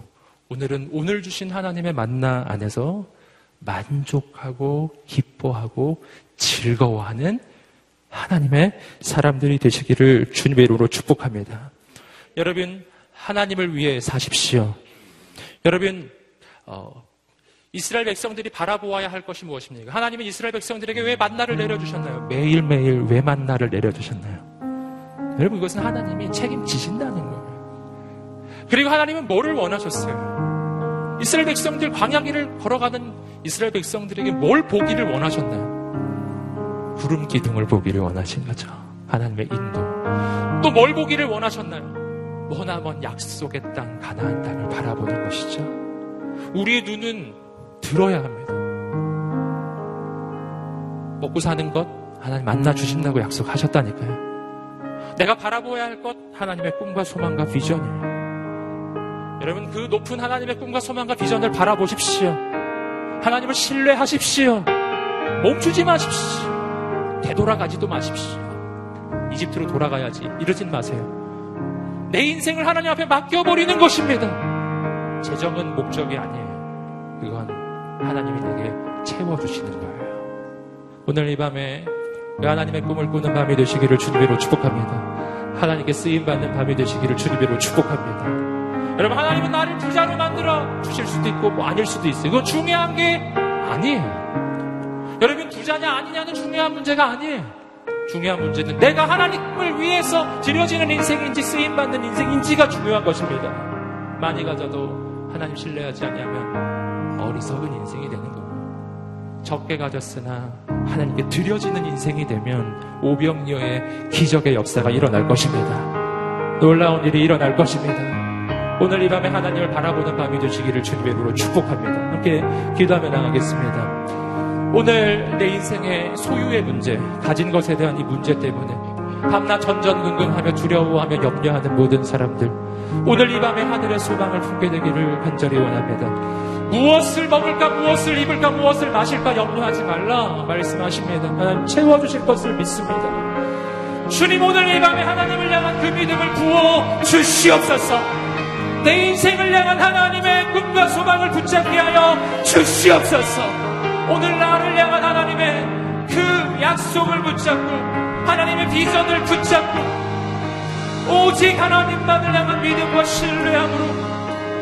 오늘은 오늘 주신 하나님의 만나 안에서 만족하고 기뻐하고 즐거워하는 하나님의 사람들이 되시기를 주님의 이름으로 축복합니다. 여러분, 하나님을 위해 사십시오. 여러분, 어, 이스라엘 백성들이 바라보아야 할 것이 무엇입니까? 하나님은 이스라엘 백성들에게 왜 만나를 내려주셨나요? 매일매일 왜 만나를 내려주셨나요? 여러분, 이것은 하나님이 책임지신다는 거예요. 그리고 하나님은 뭐를 원하셨어요? 이스라엘 백성들 광야길을 걸어가는 이스라엘 백성들에게 뭘 보기를 원하셨나요? 구름 기둥을 보기를 원하신 거죠. 하나님의 인도. 또 뭘 보기를 원하셨나요? 머나먼 약속의 땅, 가나안 땅을 바라보는 것이죠. 우리의 눈은 들어야 합니다. 먹고 사는 것 하나님 만나 주신다고 약속하셨다니까요. 내가 바라보아야 할 것 하나님의 꿈과 소망과 비전이에요. 여러분 그 높은 하나님의 꿈과 소망과 비전을 바라보십시오. 하나님을 신뢰하십시오. 멈추지 마십시오. 되돌아가지도 마십시오. 이집트로 돌아가야지. 이러진 마세요. 내 인생을 하나님 앞에 맡겨버리는 것입니다. 재정은 목적이 아니에요. 그건 하나님이 내게 채워주시는 거예요. 오늘 이 밤에 그 하나님의 꿈을 꾸는 밤이 되시기를 주님으로 축복합니다. 하나님께 쓰임 받는 밤이 되시기를 주님으로 축복합니다. 여러분, 하나님은 나를 부자로 만들어 주실 수도 있고, 뭐 아닐 수도 있어요. 그건 중요한 게 아니에요. 여러분, 부자냐 아니냐는 중요한 문제가 아니에요. 중요한 문제는 내가 하나님을 위해서 드려지는 인생인지 쓰임 받는 인생인지가 중요한 것입니다. 많이 가져도 하나님 신뢰하지 않냐면 어리석은 인생이 되는 거고 적게 가졌으나 하나님께 드려지는 인생이 되면 오병이어의 기적의 역사가 일어날 것입니다. 놀라운 일이 일어날 것입니다. 오늘 이 밤에 하나님을 바라보는 밤이 되시기를 주님의 이름으로 축복합니다. 함께 기도하며 나가겠습니다. 오늘 내 인생의 소유의 문제, 가진 것에 대한 이 문제 때문에 밤낮 전전긍긍하며 두려워하며 염려하는 모든 사람들 오늘 이 밤에 하늘의 소망을 품게 되기를 간절히 원합니다. 무엇을 먹을까, 무엇을 입을까, 무엇을 마실까 염려하지 말라 말씀하십니다. 하나님 채워주실 것을 믿습니다. 주님 오늘 이 밤에 하나님을 향한 그 믿음을 부어 주시옵소서. 내 인생을 향한 하나님의 꿈과 소망을 붙잡게 하여 주시옵소서. 오늘 나를 향한 하나님의 그 약속을 붙잡고 하나님의 비전을 붙잡고 오직 하나님만을 향한 믿음과 신뢰함으로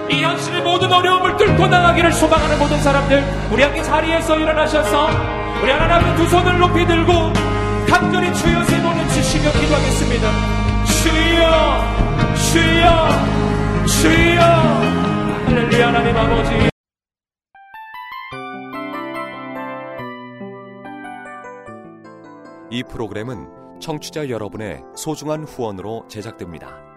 이 현실의 모든 어려움을 뚫고 나가기를 소망하는 모든 사람들 우리 함께 자리에서 일어나셔서 우리 하나님 두 손을 높이 들고 간절히 주여 세 번을 치시며 기도하겠습니다 주여 주여 주여 할렐루야 하나님 아버지 이 프로그램은 청취자 여러분의 소중한 후원으로 제작됩니다.